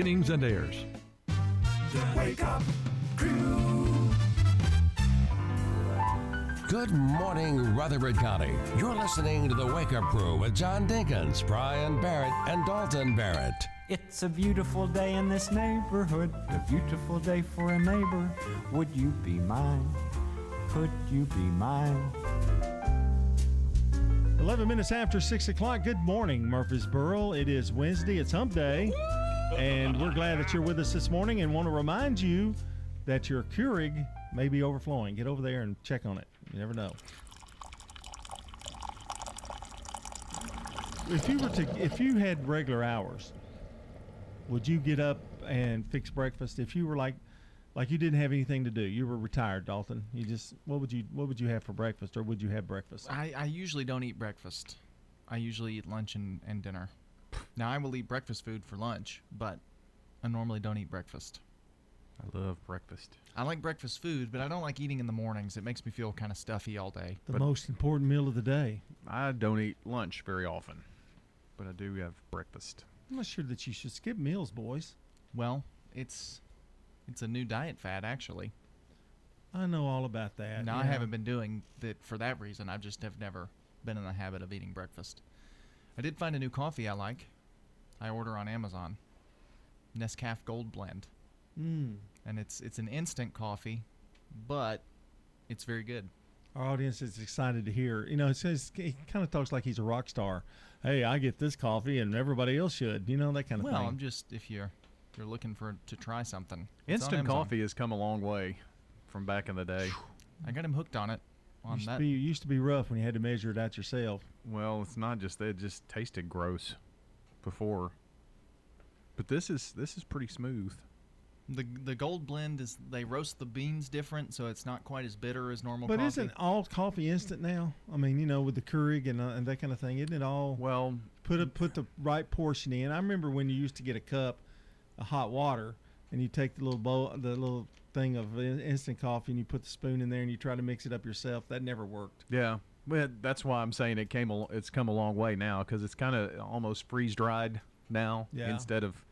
Innings and airs. The Wake Up Crew. Good morning, Rutherford County. You're listening to the Wake Up Crew with John Dinkins, Brian Barrett, and Dalton Barrett. It's a beautiful day in this neighborhood, a beautiful day for a neighbor. Would you be mine? Could you be mine? 11 minutes after 6 o'clock. Good morning, Murfreesboro. It is Wednesday. It's hump day. And we're glad that you're with us this morning and want to remind you that your Keurig may be overflowing. Get over there and check on it. You never know. If you were to, if you had regular hours, would you get up and fix breakfast? If you were like, like you didn't have anything to do, you were retired, Dalton. You just, what would you, what would you have for breakfast, or would you have breakfast? I, I usually don't eat breakfast. I usually eat lunch and, and dinner. Now I will eat breakfast food for lunch, but I normally don't eat breakfast. I love breakfast. I like breakfast food, but I don't like eating in the mornings. It makes me feel kind of stuffy all day. The But- most important meal of the day. I don't eat lunch very often, but I do have breakfast. I'm not sure that you should skip meals, boys. Well, it's it's a new diet fad actually. I know all about that. Now I yeah. haven't been doing that for that reason. I just have never been in the habit of eating breakfast. I did find a new coffee I like. I order on Amazon. Nescafe Gold Blend, Mm. and it's it's an instant coffee, but it's very good. Our audience is excited to hear. You know, it says he kind of talks like he's a rock star. Hey, I get this coffee, and everybody else should. You know that kind of Well, thing. Well, I'm just if you're you're looking for to try something. Instant coffee has come a long way from back in the day. I got him hooked on it. On used that, to be used to be rough when you had to measure it out yourself. Well, it's not just that; it just tasted gross before. But this is this is pretty smooth. the the gold blend is they roast the beans different, so it's not quite as bitter as normal But coffee. isn't all coffee instant now? I mean, you know, with the Keurig and, uh, and that kind of thing, isn't it all Well, put a, put the right portion in? I remember when you used to get a cup of hot water, and you take the little bowl, the little thing of instant coffee, and you put the spoon in there, and you try to mix it up yourself. That never worked. yeah, well, that's why I'm saying it came. A, it's come a long way now because it's kind of almost freeze dried now Yeah. instead of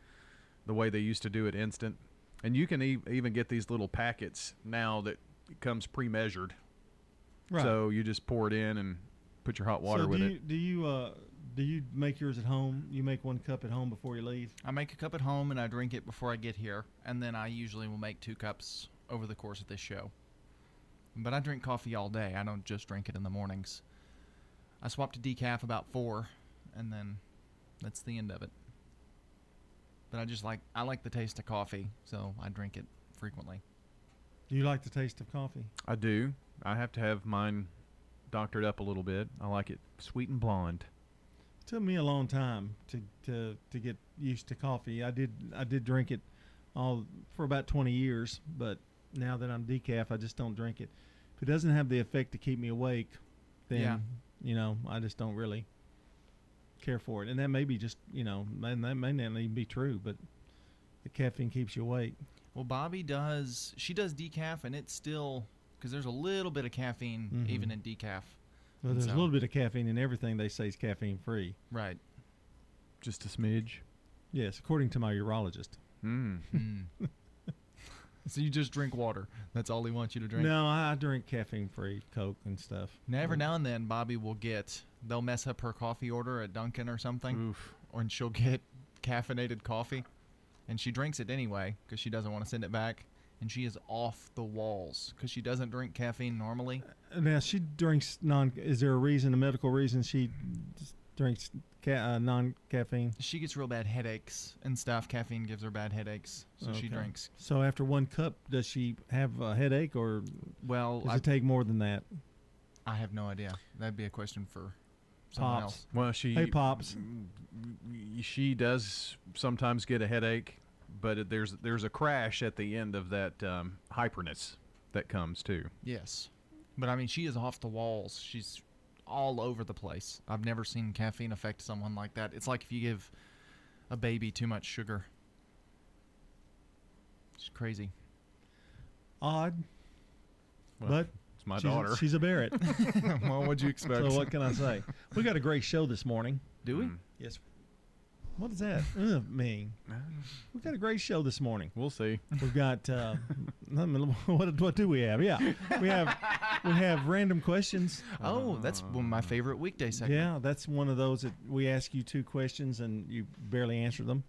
the way they used to do it instant. And you can e- even get these little packets now that comes pre-measured. Right. So you just pour it in and put your hot water so with do it. you, Do you uh do you make yours at home? You make one cup at home before you leave. I make a cup at home and I drink it before I get here, and then I usually will make two cups over the course of this show. But I drink coffee all day. I don't just drink it in the mornings. I swap to decaf about four, and then that's the end of it. But I just like I like the taste of coffee, so I drink it frequently. Do you like the taste of coffee? I do. I have to have mine doctored up a little bit. I like it sweet and blonde. Took me a long time to, to to get used to coffee. I did I did drink it all for about 20 years, but now that I'm decaf, I just don't drink it. If it doesn't have the effect to keep me awake, then Yeah. you know I just don't really care for it. And that may be just you know and that may not even be true, but the caffeine keeps you awake. Well, Bobby does. She does decaf, and it's still because there's a little bit of caffeine Mhm. even in decaf. Well, there's So- a little bit of caffeine in everything they say is caffeine free. Right. Just a smidge. Yes, according to my urologist. Mm. Mm. so you just drink water. That's all he wants you to drink. No, I I drink caffeine free Coke and stuff. Now, every now and then, Bobby will get. They'll mess up her coffee order at Dunkin' or something, Oof. or and she'll get caffeinated coffee, and she drinks it anyway because she doesn't want to send it back. And she is off the walls because she doesn't drink caffeine normally. Now she drinks non. Is there a reason, a medical reason she drinks ca- uh, non caffeine? She gets real bad headaches and stuff. Caffeine gives her bad headaches, so she drinks. So after one cup, does she have a headache, or Well, does I, it take more than that? I have no idea. That'd be a question for someone Pops. else. Well, she Hey, pops. she does sometimes get a headache, but there's there's a crash at the end of that um, hyperness that comes too. Yes. But I mean, she is off the walls. She's all over the place. I've never seen caffeine affect someone like that. It's like if you give a baby too much sugar. It's crazy. Odd, Well, but it's my she's, daughter. she's a Barrett. well, what'd you expect? so what can I say? We got a great show this morning. Do we? Mm. Yes. What does that uh, mean? We've got a great show this morning. We'll see. We've got uh, what, what do we have? Yeah, we have we have random questions. Oh, that's one of my favorite weekday segments. Yeah, that's one of those that we ask you two questions and you barely answer them.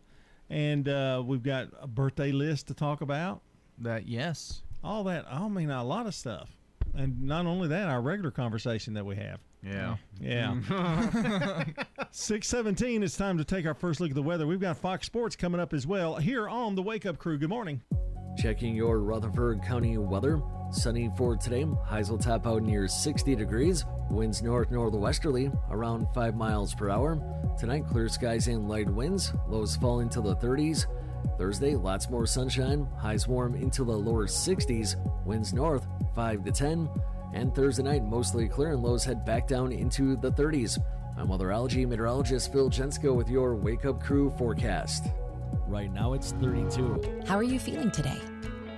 And uh, we've got a birthday list to talk about. That yes. All that. I mean, a lot of stuff. And not only that, our regular conversation that we have. Yeah. Yeah. 617, it's time to take our first look at the weather. We've got Fox Sports coming up as well here on the Wake Up Crew. Good morning. Checking your Rutherford County weather. Sunny for today. Highs will top out near 60 degrees. Winds north northwesterly around 5 miles per hour. Tonight, clear skies and light winds. Lows fall into the 30s. Thursday, lots more sunshine. Highs warm into the lower 60s. Winds north 5 to 10. And Thursday night, mostly clear and lows head back down into the 30s. I'm weatherology meteorologist Phil Jensko with your Wake Up Crew forecast. Right now, it's 32. How are you feeling today?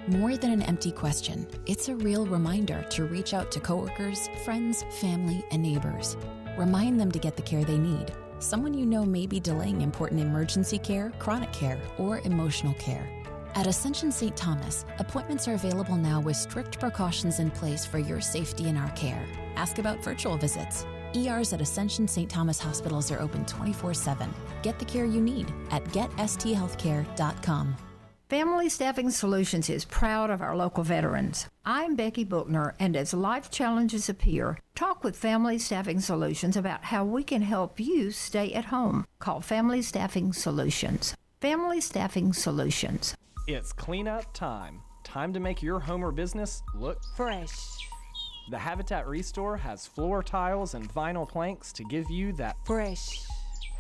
More than an empty question, it's a real reminder to reach out to coworkers, friends, family, and neighbors. Remind them to get the care they need. Someone you know may be delaying important emergency care, chronic care, or emotional care. At Ascension St. Thomas, appointments are available now with strict precautions in place for your safety and our care. Ask about virtual visits. ERs at Ascension St. Thomas hospitals are open 24 7. Get the care you need at getsthealthcare.com. Family Staffing Solutions is proud of our local veterans. I'm Becky Bookner, and as life challenges appear, talk with Family Staffing Solutions about how we can help you stay at home. Call Family Staffing Solutions. Family Staffing Solutions. It's cleanup time. Time to make your home or business look fresh. The Habitat Restore has floor tiles and vinyl planks to give you that fresh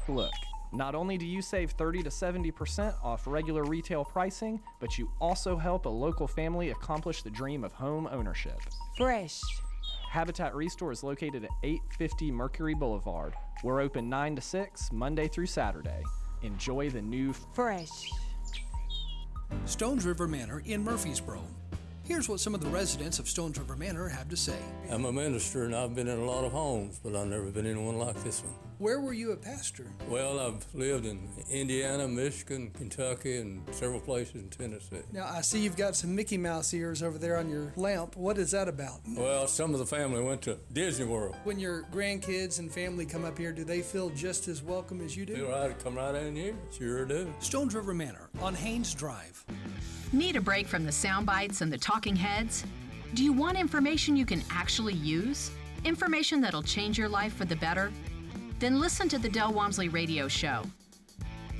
look. Not only do you save 30 to 70% off regular retail pricing, but you also help a local family accomplish the dream of home ownership. Fresh. Habitat Restore is located at 850 Mercury Boulevard. We're open 9 to 6, Monday through Saturday. Enjoy the new fresh. Stones River Manor in Murfreesboro. Here's what some of the residents of Stones River Manor have to say. I'm a minister and I've been in a lot of homes, but I've never been in one like this one. Where were you a pastor? Well, I've lived in Indiana, Michigan, Kentucky, and several places in Tennessee. Now, I see you've got some Mickey Mouse ears over there on your lamp. What is that about? Well, some of the family went to Disney World. When your grandkids and family come up here, do they feel just as welcome as you do? Feel right, come right in here. Sure do. Stones River Manor on Haynes Drive. Need a break from the sound bites and the talking heads? Do you want information you can actually use? Information that'll change your life for the better? Then listen to the Del Walmsley Radio Show.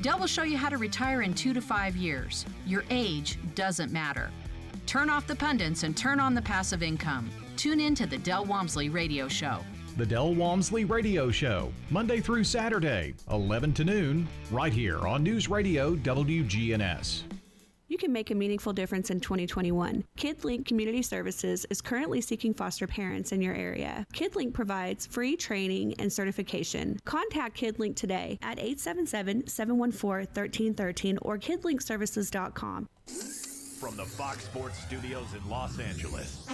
Del will show you how to retire in two to five years. Your age doesn't matter. Turn off the pundits and turn on the passive income. Tune in to the Del Walmsley Radio Show. The Del Walmsley Radio Show, Monday through Saturday, 11 to noon, right here on News Radio WGNS you can make a meaningful difference in 2021. KidLink Community Services is currently seeking foster parents in your area. KidLink provides free training and certification. Contact KidLink today at 877 714 1313 or kidlinkservices.com. From the Fox Sports Studios in Los Angeles.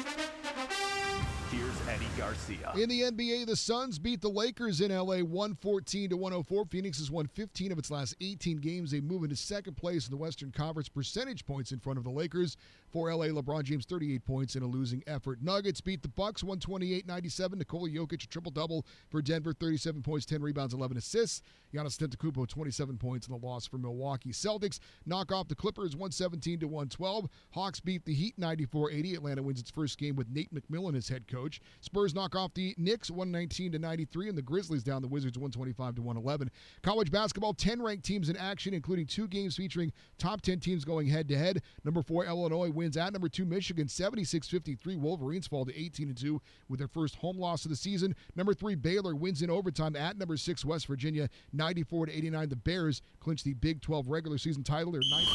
Here's Eddie Garcia. In the NBA, the Suns beat the Lakers in LA 114 to 104. Phoenix has won 15 of its last 18 games. They move into second place in the Western Conference percentage points in front of the Lakers. For LA, LeBron James 38 points in a losing effort. Nuggets beat the Bucks 128-97. Nikola Jokic a triple double for Denver, 37 points, 10 rebounds, 11 assists. Giannis Antetokounmpo 27 points in the loss for Milwaukee. Celtics knock off the Clippers 117 to 112. Hawks beat the Heat 94-80. Atlanta wins its first game with Nate McMillan as head coach. Spurs knock off the Knicks 119 to 93 and the Grizzlies down the Wizards 125 to 111. College basketball 10 ranked teams in action including two games featuring top 10 teams going head to head. Number 4 Illinois wins at number 2 Michigan 76-53. Wolverines fall to 18-2 with their first home loss of the season. Number 3 Baylor wins in overtime at number 6 West Virginia 94-89. The Bears clinch the Big 12 regular season title. Their ninth.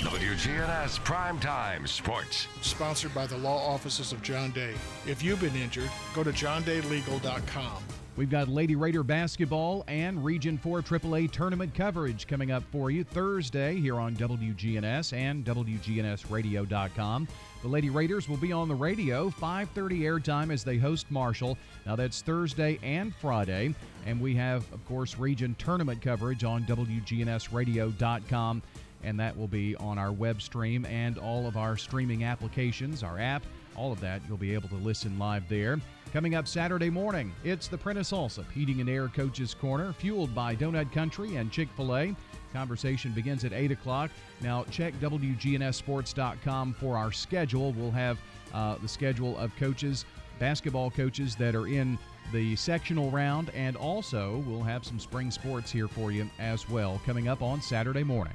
WGNS Primetime Sports. Sponsored by the law offices of John Day. If you've been injured, go to johndaylegal.com. We've got Lady Raider basketball and Region 4 AAA tournament coverage coming up for you Thursday here on WGNS and WGNSradio.com. The Lady Raiders will be on the radio 5:30 airtime as they host Marshall. Now that's Thursday and Friday, and we have of course region tournament coverage on WGNSradio.com and that will be on our web stream and all of our streaming applications, our app, all of that. You'll be able to listen live there. Coming up Saturday morning, it's the Prentice Allsup Heating and Air Coaches Corner, fueled by Donut Country and Chick fil A. Conversation begins at 8 o'clock. Now, check WGNSSports.com for our schedule. We'll have uh, the schedule of coaches, basketball coaches that are in the sectional round, and also we'll have some spring sports here for you as well coming up on Saturday morning.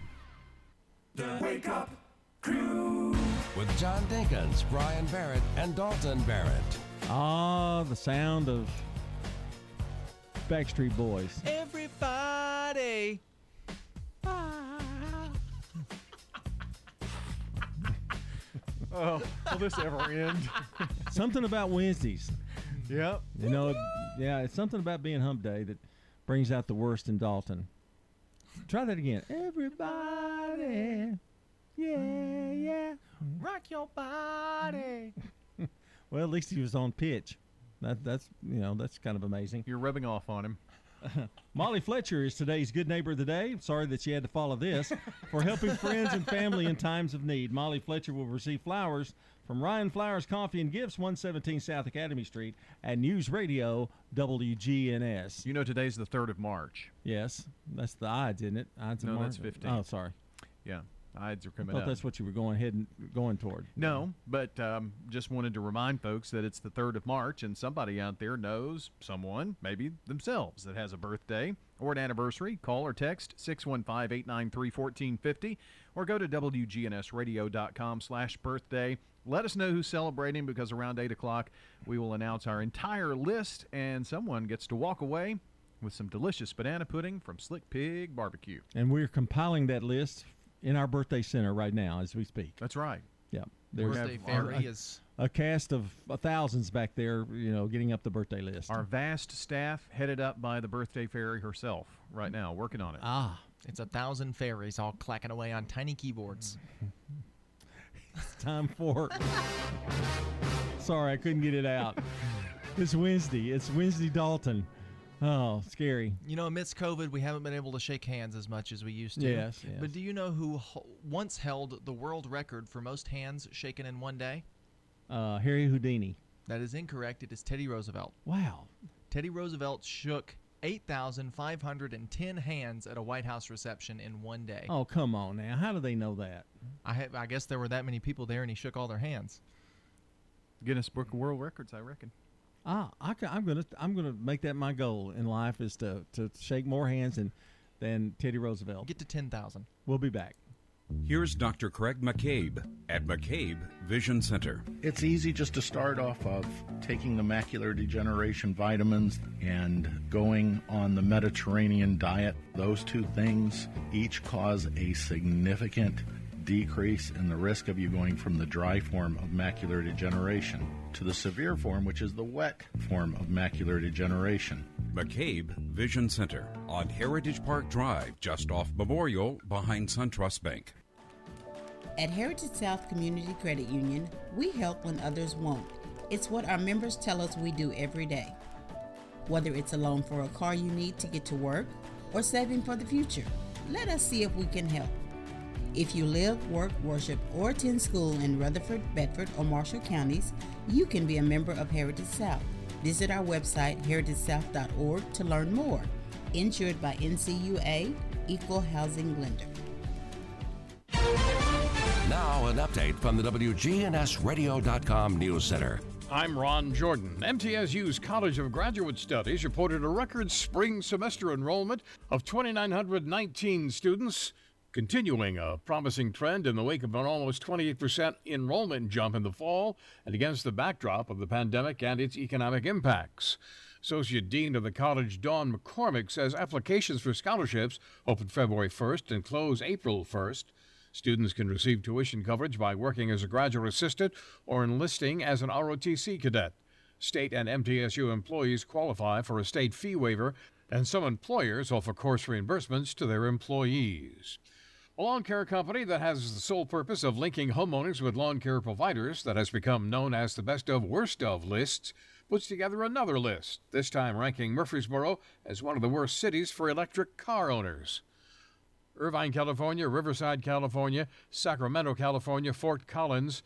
The Wake Up Crew. With John Dinkins, Brian Barrett, and Dalton Barrett. Ah, the sound of Backstreet Boys. Everybody. Oh, will this ever end? something about Wednesdays. Yep. You know, yeah, it's something about being hump day that brings out the worst in Dalton. Try that again. Everybody. Yeah, yeah. Rock your body. Well, at least he was on pitch. That that's you know that's kind of amazing. You're rubbing off on him. Molly Fletcher is today's good neighbor of the day. Sorry that she had to follow this. For helping friends and family in times of need, Molly Fletcher will receive flowers from Ryan Flowers Coffee and Gifts, 117 South Academy Street, at News Radio WGNS. You know today's the 3rd of March. Yes, that's the odds, isn't it? Odds of No, March. that's 15. Oh, sorry. Yeah, Ides are I thought up. that's what you were going ahead and going toward. No, but um, just wanted to remind folks that it's the 3rd of March, and somebody out there knows someone, maybe themselves, that has a birthday or an anniversary. Call or text 615-893-1450 or go to WGNSradio.com slash birthday. Let us know who's celebrating because around 8 o'clock we will announce our entire list, and someone gets to walk away with some delicious banana pudding from Slick Pig Barbecue. And we're compiling that list in our birthday center right now as we speak. That's right. Yeah. Birthday fairy a, is- a cast of thousands back there, you know, getting up the birthday list. Our vast staff headed up by the birthday fairy herself right now, working on it. Ah. It's a thousand fairies all clacking away on tiny keyboards. It's time for. Sorry, I couldn't get it out. It's Wednesday. It's Wednesday Dalton. Oh, scary. You know, amidst COVID, we haven't been able to shake hands as much as we used to. Yes, yes. But do you know who ho- once held the world record for most hands shaken in one day? Uh, Harry Houdini. That is incorrect. It is Teddy Roosevelt. Wow. Teddy Roosevelt shook 8,510 hands at a White House reception in one day. Oh, come on now. How do they know that? I, ha- I guess there were that many people there and he shook all their hands. Guinness Book of World Records, I reckon. Ah, I, am gonna I'm gonna make that my goal in life is to to shake more hands than than Teddy Roosevelt. Get to 10,000. We'll be back. Here's Dr. Craig McCabe at McCabe Vision Center. It's easy just to start off of taking the macular degeneration vitamins and going on the Mediterranean diet. Those two things each cause a significant decrease in the risk of you going from the dry form of macular degeneration to the severe form, which is the wet form of macular degeneration. McCabe Vision Center on Heritage Park Drive, just off Memorial behind SunTrust Bank. At Heritage South Community Credit Union, we help when others won't. It's what our members tell us we do every day. Whether it's a loan for a car you need to get to work or saving for the future, let us see if we can help. If you live, work, worship, or attend school in Rutherford, Bedford, or Marshall counties, you can be a member of Heritage South. Visit our website, heritagesouth.org, to learn more. Insured by NCUA, Equal Housing Lender. Now, an update from the WGNSradio.com News Center. I'm Ron Jordan. MTSU's College of Graduate Studies reported a record spring semester enrollment of 2,919 students, continuing a promising trend in the wake of an almost 28% enrollment jump in the fall and against the backdrop of the pandemic and its economic impacts. Associate Dean of the college, Dawn McCormick, says applications for scholarships open February 1st and close April 1st. Students can receive tuition coverage by working as a graduate assistant or enlisting as an ROTC cadet. State and MTSU employees qualify for a state fee waiver, and some employers offer course reimbursements to their employees. A lawn care company that has the sole purpose of linking homeowners with lawn care providers that has become known as the best of worst of lists puts together another list, this time ranking Murfreesboro as one of the worst cities for electric car owners. Irvine, California, Riverside, California, Sacramento, California, Fort Collins,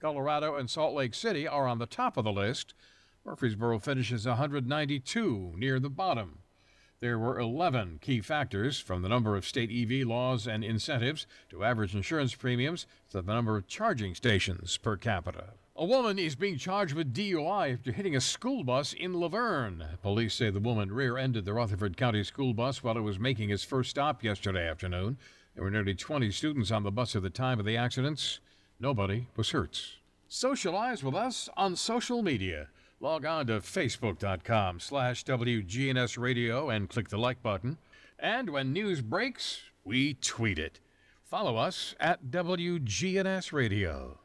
Colorado, and Salt Lake City are on the top of the list. Murfreesboro finishes 192 near the bottom. There were 11 key factors, from the number of state EV laws and incentives to average insurance premiums to the number of charging stations per capita. A woman is being charged with DUI after hitting a school bus in La Vergne. Police say the woman rear ended the Rutherford County school bus while it was making its first stop yesterday afternoon. There were nearly 20 students on the bus at the time of the accidents. Nobody was hurt. Socialize with us on social media. Log on to facebook.com slash WGNS radio and click the like button. And when news breaks, we tweet it. Follow us at WGNS radio.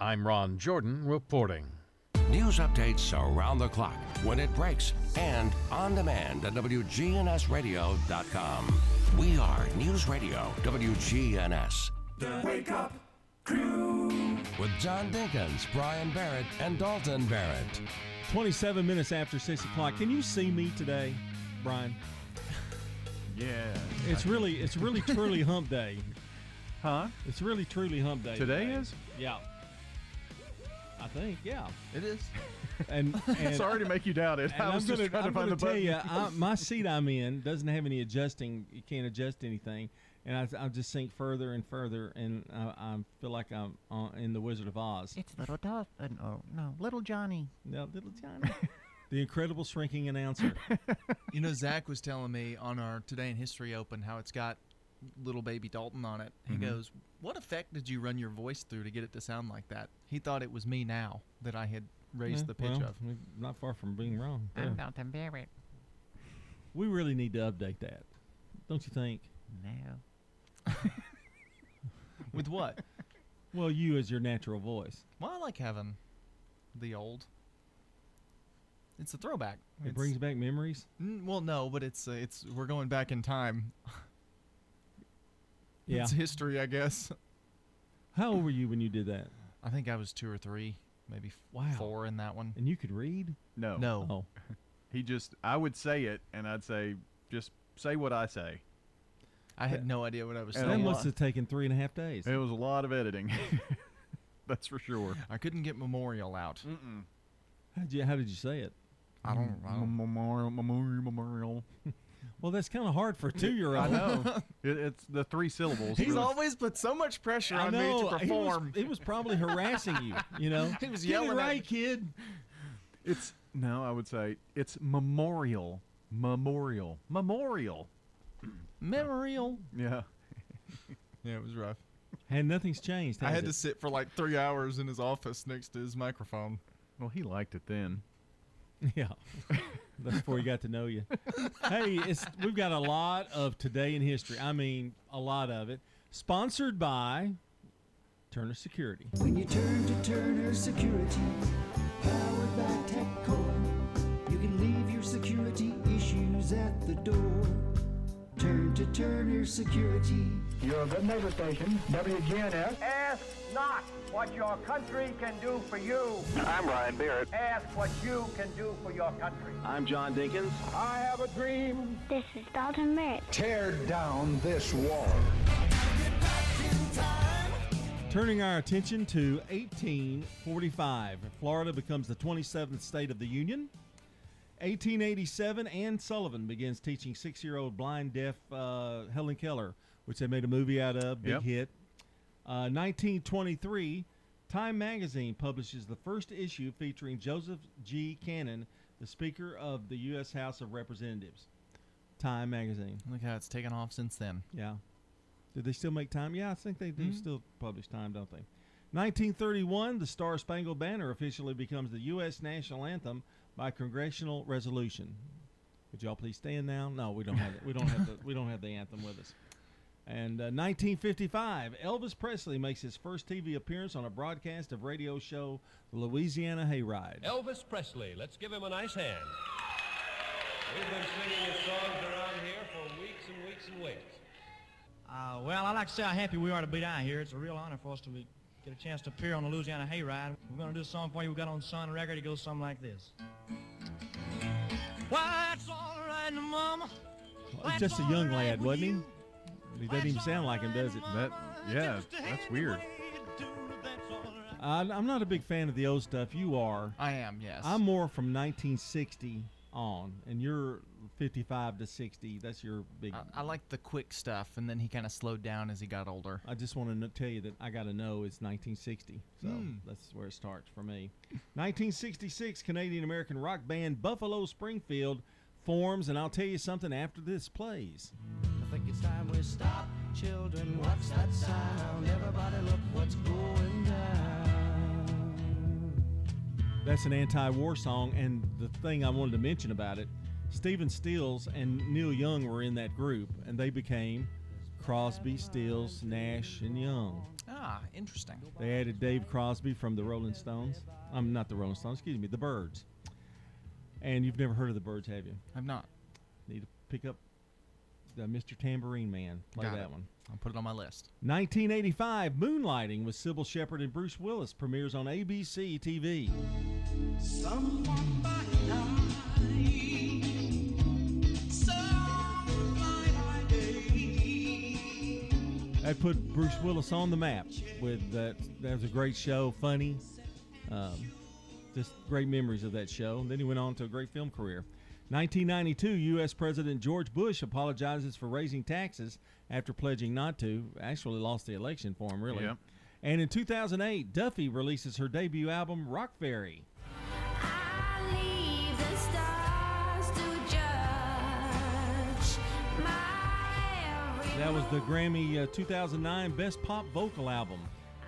I'm Ron Jordan reporting. News updates around the clock, when it breaks, and on demand at WGNSradio.com. We are News Radio WGNS. The Wake Up Crew. With John Dinkins, Brian Barrett, and Dalton Barrett. 27 minutes after 6 o'clock. Can you see me today, Brian? Yeah. It's really, it's really truly hump day. Huh? It's really truly hump day. Today is? Yeah. I think, yeah. It is. And, and Sorry to make you doubt it. I was I'm just gonna, trying to I'm find gonna the tell button. you, I, my seat I'm in doesn't have any adjusting. You can't adjust anything, and I, I just sink further and further, and I, I feel like I'm on, in the Wizard of Oz. It's little Dolph. Uh, no, no, little Johnny. No, little Johnny. the incredible shrinking announcer. You know, Zach was telling me on our Today in History Open how it's got little baby Dalton on it. He Mhm. goes, What effect did you run your voice through to get it to sound like that? He thought it was me now that I had raised Yeah, the pitch well, of. we're Not far from being wrong. I'm Yeah. Dalton Barrett. We really need to update that, don't you think? No. With what? Well, you as your natural voice. Well, I like having the old. It's a throwback. It It's- brings back memories. Mm, well, no, but it's uh, it's we're going back in time. Yeah. It's history, I guess. How old were you when you did that? I think I was two or three, maybe f- Wow. four in that one. And you could read? No. No. Oh. He just, I would say it, and I'd say, just say what I say. I had no idea what I was And That must have taken three and a half days. It was a lot of editing. That's for sure. I couldn't get memorial out. Mm-mm. How did you, how did you say it? I don't. Mm, I don't Memorial, memorial, memorial. Well, that's kind of hard for a two-year-old. I know. it, it's the three syllables. He's really. always put so much pressure I on know. me to He was, perform. he was probably harassing you. You know, He was yelling. Get it right, me. kid. It's no, I would say it's memorial, memorial, memorial. Memorial. Yeah. Yeah, it was rough. And nothing's changed. I has had to sit for like three hours in his office next to his microphone. Well, he liked it then. Yeah, that's before he got to know you. hey, it's we've got a lot of today in history. I mean, a lot of it. Sponsored by Turner Security. When you turn to Turner Security, powered by TechCore, you can leave your security issues at the door. Turn to Turner Security. You're a good neighbor station, WGNS. Ask not what your country can do for you. I'm Brian Barrett. Ask what you can do for your country. I'm John Dinkins. I have a dream. This is Dalton Barrett. Tear down this wall. Turning our attention to 1845, Florida becomes the 27th state of the Union. 1887, Anne Sullivan begins teaching six-year-old blind deaf uh, Helen Keller, which they made a movie out of, big Yep. hit. Uh, 1923, Time Magazine publishes the first issue featuring Joseph G. Cannon, the Speaker of the U.S. House of Representatives. Time Magazine. Look how it's taken off since then. Yeah. Did they still make time? Yeah, I think they do Mhm. still publish time, don't they? 1931, the Star Spangled Banner officially becomes the U.S. national anthem by congressional resolution. Would y'all please stand now? No, we don't have it. We don't have the we don't have the anthem with us. And uh, 1955, Elvis Presley makes his first TV appearance on a broadcast of radio show The Louisiana Hayride. Elvis Presley. Let's give him a nice hand. We've been singing his songs around here for weeks and weeks and weeks. Uh, well, I'd like to say how happy we are to be down here. It's a real honor for us to be, get a chance to appear on the Louisiana Hayride. We're going to do a song for you we got on Sun Record. It goes something like this. Why, it's all right, Mama. Well, he's just a young lad, wasn't he? He doesn't even sound like him, does it? That, yeah, that's weird. I'm not a big fan of the old stuff. You are. I am, yes. I'm more from 1960 on, and you're 55 to 60. That's your big. I, I like the quick stuff, and then he kind of slowed down as he got older. I just want to tell you that I got to know it's 1960. So Hmm. that's where it starts for me. 1966, Canadian American rock band Buffalo Springfield forms, and I'll tell you something after this plays. I think it's time we stop. Children, what's that sound? Everybody look what's going down. That's an anti-war song, and the thing I wanted to mention about it, Stephen Stills and Neil Young were in that group, and they became Crosby, Stills, Nash, and Young. Ah, interesting. They added Dave Crosby from the Rolling Stones. I'm not the Rolling Stones, excuse me, the Byrds. And you've never heard of the Byrds, have you? I've not. Need to pick up the Mr. Tambourine Man. Play Got that it. one. I'll put it on my list. 1985, Moonlighting with Cybill Shepherd and Bruce Willis premieres on ABC TV. That put Bruce Willis on the map with that. That was a great show, funny. Um, just great memories of that show. And then he went on to a great film career. 1992, U.S. President George Bush apologizes for raising taxes after pledging not to. Actually, lost the election for him, really. Yep. And in 2008, Duffy releases her debut album, Rockferry. That was the Grammy uh, 2009 Best Pop Vocal Album.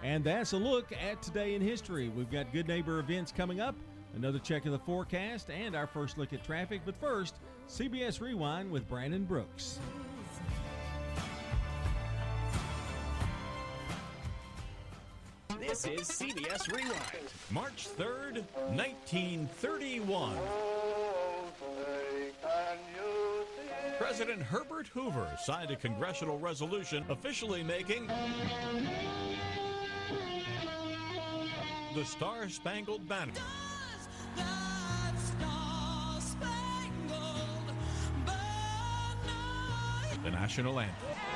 And that's a look at today in history. We've got Good Neighbor events coming up, another check of the forecast, and our first look at traffic. But first, CBS Rewind with Brandon Brooks. This is CBS Rewind, March 3rd, 1931. President Herbert Hoover signed a congressional resolution officially making the Star Spangled Banner. The national anthem.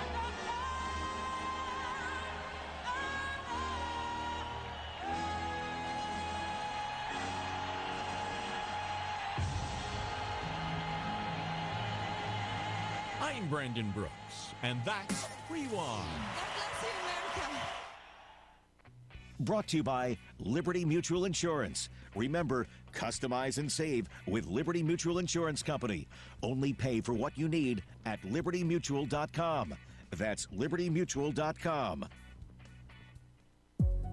Brandon Brooks, and that's Rewind. Brought to you by Liberty Mutual Insurance. Remember, customize and save with Liberty Mutual Insurance Company. Only pay for what you need at libertymutual.com. That's libertymutual.com.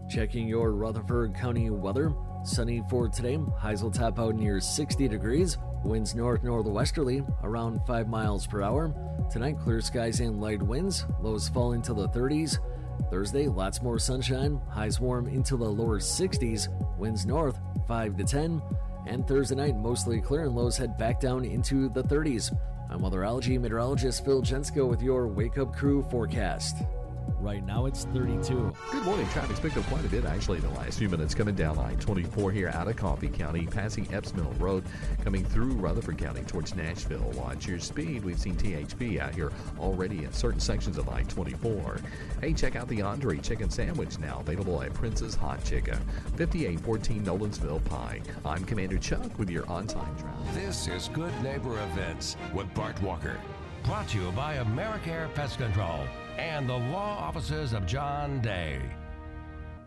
Checking your Rutherford County weather. Sunny for today. Highs will top out near 60 degrees. Winds north northwesterly around 5 miles per hour. Tonight, clear skies and light winds. Lows fall into the 30s. Thursday, lots more sunshine. Highs warm into the lower 60s. Winds north 5 to 10. And Thursday night, mostly clear and lows head back down into the 30s. I'm weatherology meteorologist Phil Jensko with your Wake Up Crew forecast. Right now it's 32. Good morning. Traffic's picked up quite a bit actually the last few minutes coming down I-24 here out of Coffee County, passing Epps Mill Road, coming through Rutherford County towards Nashville. Watch your speed. We've seen THP out here already in certain sections of I-24. Hey, check out the Andre Chicken Sandwich now available at Prince's Hot Chicken, 5814 Nolensville Pike. I'm Commander Chuck with your on-time traffic. This is Good Neighbor Events with Bart Walker. Brought to you by Americare Pest Control and the law offices of John Day.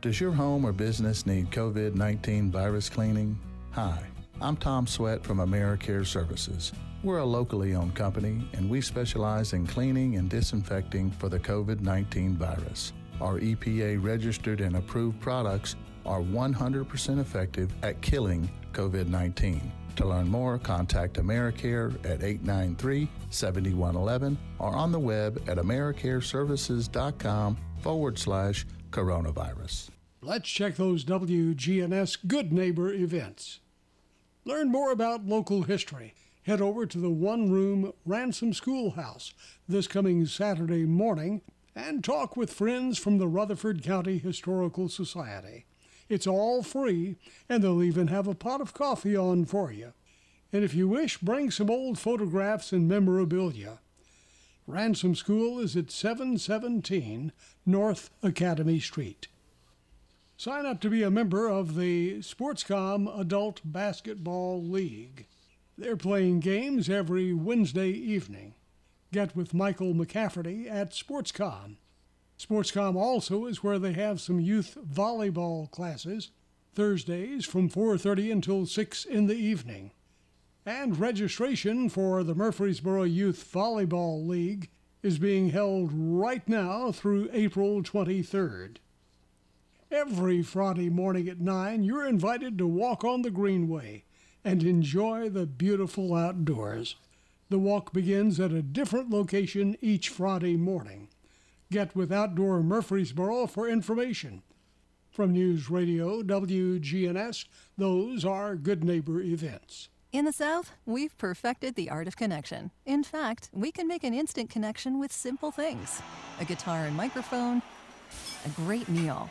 Does your home or business need COVID 19 virus cleaning? Hi, I'm Tom Sweat from AmeriCare Services. We're a locally owned company and we specialize in cleaning and disinfecting for the COVID 19 virus. Our EPA registered and approved products are 100% effective at killing COVID 19. To learn more, contact AmeriCare at 893 7111 or on the web at AmeriCareServices.com forward slash coronavirus. Let's check those WGNS Good Neighbor events. Learn more about local history. Head over to the one room Ransom Schoolhouse this coming Saturday morning and talk with friends from the Rutherford County Historical Society. It's all free, and they'll even have a pot of coffee on for you. And if you wish, bring some old photographs and memorabilia. Ransom School is at 717 North Academy Street. Sign up to be a member of the Sportscom Adult Basketball League. They're playing games every Wednesday evening. Get with Michael McCafferty at Sportscom. Sportscom also is where they have some youth volleyball classes Thursdays from 4:30 until 6 in the evening. And registration for the Murfreesboro Youth Volleyball League is being held right now through April 23rd. Every Friday morning at 9, you're invited to walk on the Greenway and enjoy the beautiful outdoors. The walk begins at a different location each Friday morning. Get with Outdoor Murfreesboro for information. From News Radio WGNS, those are Good Neighbor events. In the South, we've perfected the art of connection. In fact, we can make an instant connection with simple things a guitar and microphone, a great meal,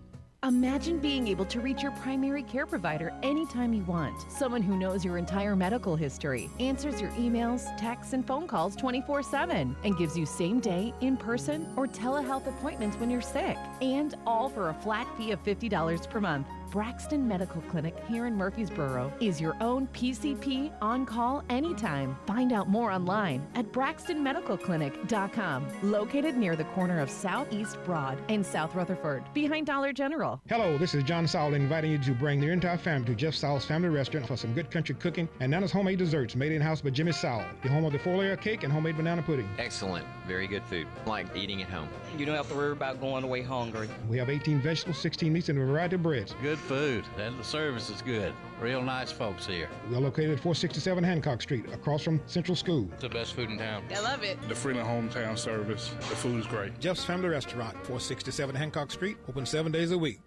Imagine being able to reach your primary care provider anytime you want. Someone who knows your entire medical history, answers your emails, texts, and phone calls 24 7, and gives you same day, in person, or telehealth appointments when you're sick. And all for a flat fee of $50 per month. Braxton Medical Clinic here in Murfreesboro is your own PCP on call anytime. Find out more online at braxtonmedicalclinic.com, located near the corner of Southeast Broad and South Rutherford, behind Dollar General. Hello, this is John Saul inviting you to bring your entire family to Jeff Saul's Family Restaurant for some good country cooking and Nana's homemade desserts made in house by Jimmy Saul, the home of the four layer cake and homemade banana pudding. Excellent. Very good food. Like eating at home. You don't have to worry about going away hungry. We have 18 vegetables, 16 meats, and a variety of breads. Good food, and the service is good. Real nice folks here. We are located at 467 Hancock Street, across from Central School. It's the best food in town. I love it. The Freeland Hometown Service. The food is great. Jeff's Family Restaurant, 467 Hancock Street, open seven days a week.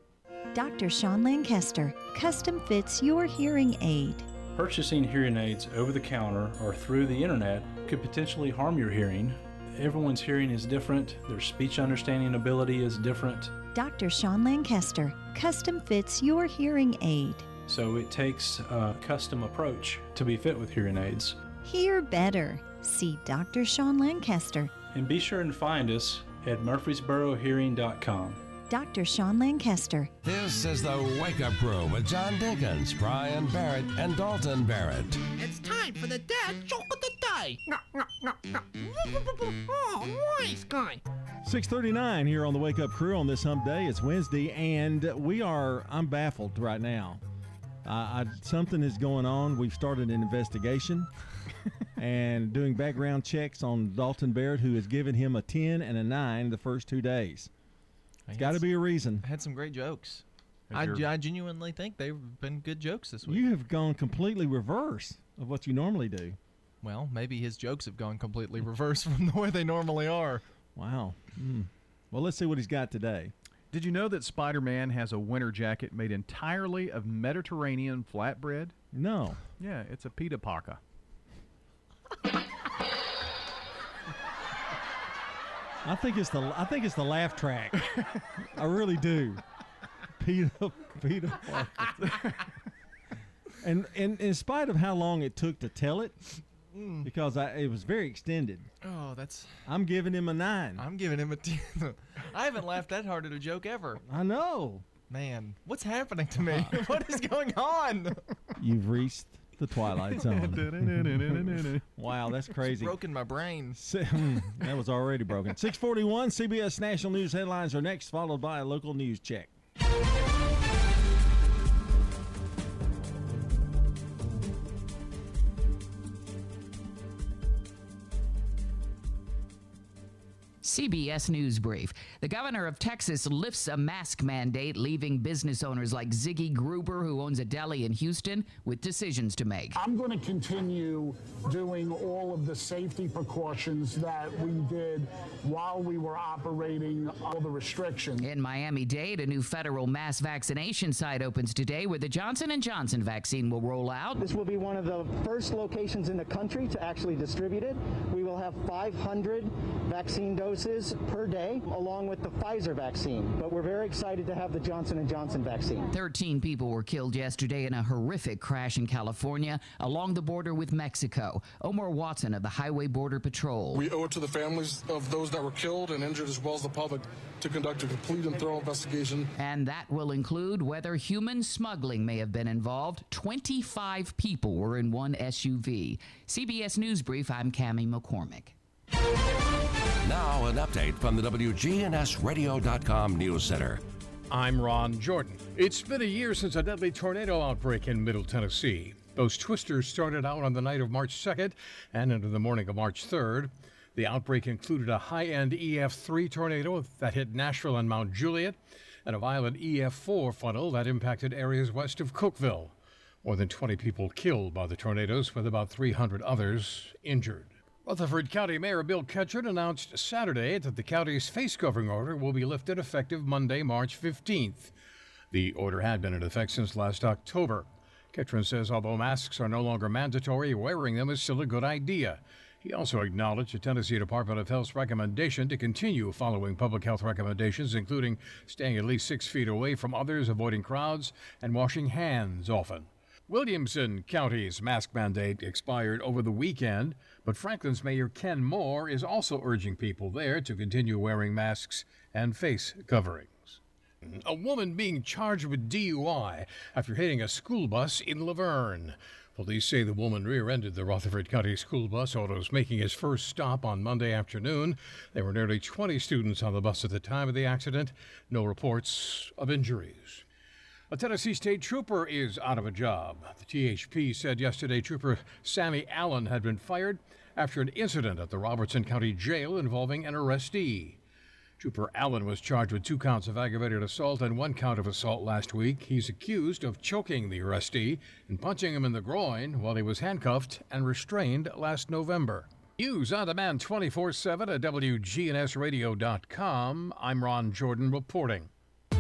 Dr. Sean Lancaster, custom fits your hearing aid. Purchasing hearing aids over the counter or through the internet could potentially harm your hearing. Everyone's hearing is different, their speech understanding ability is different, Dr. Sean Lancaster, custom fits your hearing aid. so it takes a custom approach to be fit with hearing aids. Hear better. See Dr. Sean Lancaster, And be sure and find us at murfreesborohearing.com. Dr. Sean Lancaster. This is the Wake Up Crew with John Dinkins, Brian Barrett, and Dalton Barrett. It's time for the dad joke of the day. No, no, no, no. Oh, nice guy. 639 here on the Wake Up Crew on this hump day. It's Wednesday, and we are, I'm baffled right now. Uh, I, something is going on. We've started an investigation and doing background checks on Dalton Barrett, who has given him a 10 and a 9 the first two days. It's got to be a reason. I had some great jokes. I, your- I genuinely think they've been good jokes this week. You have gone completely reverse of what you normally do. Well, maybe his jokes have gone completely reverse from the way they normally are. Wow. Mm. Well, let's see what he's got today. Did you know that Spider Man has a winter jacket made entirely of Mediterranean flatbread? No. Yeah, it's a pita parka. I think it's the I think it's the laugh track. I really do. Peter Peter Parker. and, and in spite of how long it took to tell it, Mm. because I, it was very extended. Oh, that's. I'm giving him a nine. I'm giving him a 10. I haven't laughed that hard at a joke ever. I know. Man, what's happening to me? what is going on? You've reached the twilight zone. wow, that's It's crazy. broken my brain. Hmm, that was already broken. 641 CBS National News headlines are next, followed by a local news check. CBS News Brief. The governor of Texas lifts a mask mandate, leaving business owners like Ziggy Gruber, who owns a deli in Houston, with decisions to make. I'm going to continue doing all of the safety precautions that we did while we were operating all the restrictions. In Miami-Dade, a new federal mass vaccination site opens today where the Johnson & Johnson vaccine will roll out. This will be one of the first locations in the country to actually distribute it. We will have 500 vaccine doses per day along with the Pfizer vaccine, but we're very excited to have the Johnson & Johnson vaccine. 13 people were killed yesterday in a horrific crash in California along the border with Mexico. Omar Watson of the Highway Border Patrol. We owe it to the families of those that were killed and injured as well as the public to conduct a complete and thorough investigation. And that will include whether human smuggling may have been involved. 25 people were in one SUV. CBS News Brief, I'm Cami McCormick. Now, an update from the WGNSradio.com News Center. I'm Ron Jordan. It's been a year since a deadly tornado outbreak in Middle Tennessee. Those twisters started out on the night of March 2nd and into the morning of March 3rd. The outbreak included a high end EF3 tornado that hit Nashville and Mount Juliet, and a violent EF4 funnel that impacted areas west of Cookeville. More than 20 people killed by the tornadoes, with about 300 others injured. Rutherford County Mayor Bill Ketron announced Saturday that the county's face covering order will be lifted effective Monday, March 15th. The order had been in effect since last October. Ketron says although masks are no longer mandatory, wearing them is still a good idea. He also acknowledged the Tennessee Department of Health's recommendation to continue following public health recommendations, including staying at least six feet away from others, avoiding crowds, and washing hands often. Williamson County's mask mandate expired over the weekend, but Franklin's Mayor Ken Moore is also urging people there to continue wearing masks and face coverings. A woman being charged with DUI after hitting a school bus in La Vergne. Police say the woman rear ended the Rutherford County school bus it making its first stop on Monday afternoon. There were nearly 20 students on the bus at the time of the accident. No reports of injuries. A Tennessee state trooper is out of a job. The THP said yesterday trooper Sammy Allen had been fired after an incident at the Robertson County Jail involving an arrestee. Trooper Allen was charged with two counts of aggravated assault and one count of assault last week. He's accused of choking the arrestee and punching him in the groin while he was handcuffed and restrained last November. News on demand 24 7 at WGNSradio.com. I'm Ron Jordan reporting.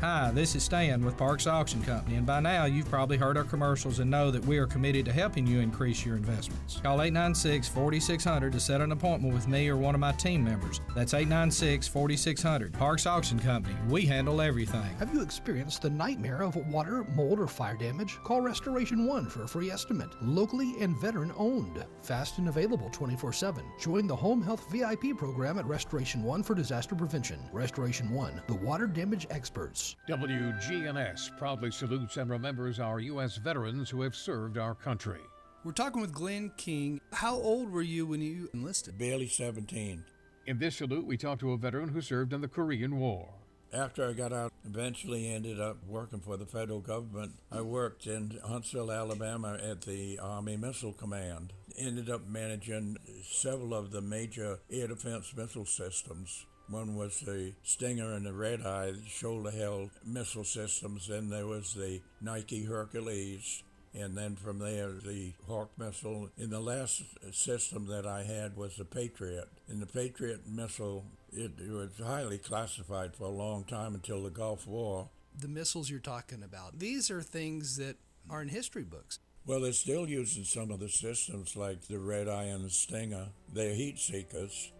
Hi, this is Stan with Parks Auction Company, and by now you've probably heard our commercials and know that we are committed to helping you increase your investments. Call 896 4600 to set an appointment with me or one of my team members. That's 896 4600. Parks Auction Company, we handle everything. Have you experienced the nightmare of water, mold, or fire damage? Call Restoration One for a free estimate. Locally and veteran owned. Fast and available 24 7. Join the Home Health VIP program at Restoration One for disaster prevention. Restoration One, the water damage experts. WGNS proudly salutes and remembers our U.S. veterans who have served our country. We're talking with Glenn King. How old were you when you enlisted? Barely 17. In this salute, we talk to a veteran who served in the Korean War. After I got out, eventually ended up working for the federal government. I worked in Huntsville, Alabama at the Army Missile Command. Ended up managing several of the major air defense missile systems. One was the Stinger and the Red Eye shoulder held missile systems. Then there was the Nike Hercules. And then from there, the Hawk missile. And the last system that I had was the Patriot. And the Patriot missile, it, it was highly classified for a long time until the Gulf War. The missiles you're talking about, these are things that are in history books. Well, they're still using some of the systems like the Red Eye and the Stinger. They're heat seekers.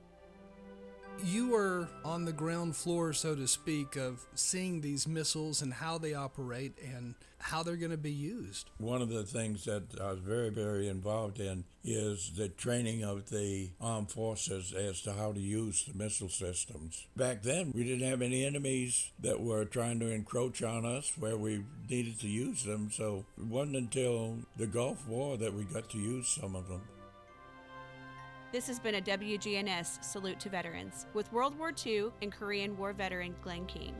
You were on the ground floor, so to speak, of seeing these missiles and how they operate and how they're going to be used. One of the things that I was very, very involved in is the training of the armed forces as to how to use the missile systems. Back then, we didn't have any enemies that were trying to encroach on us where we needed to use them, so it wasn't until the Gulf War that we got to use some of them. This has been a WGNS Salute to Veterans with World War II and Korean War veteran Glenn King.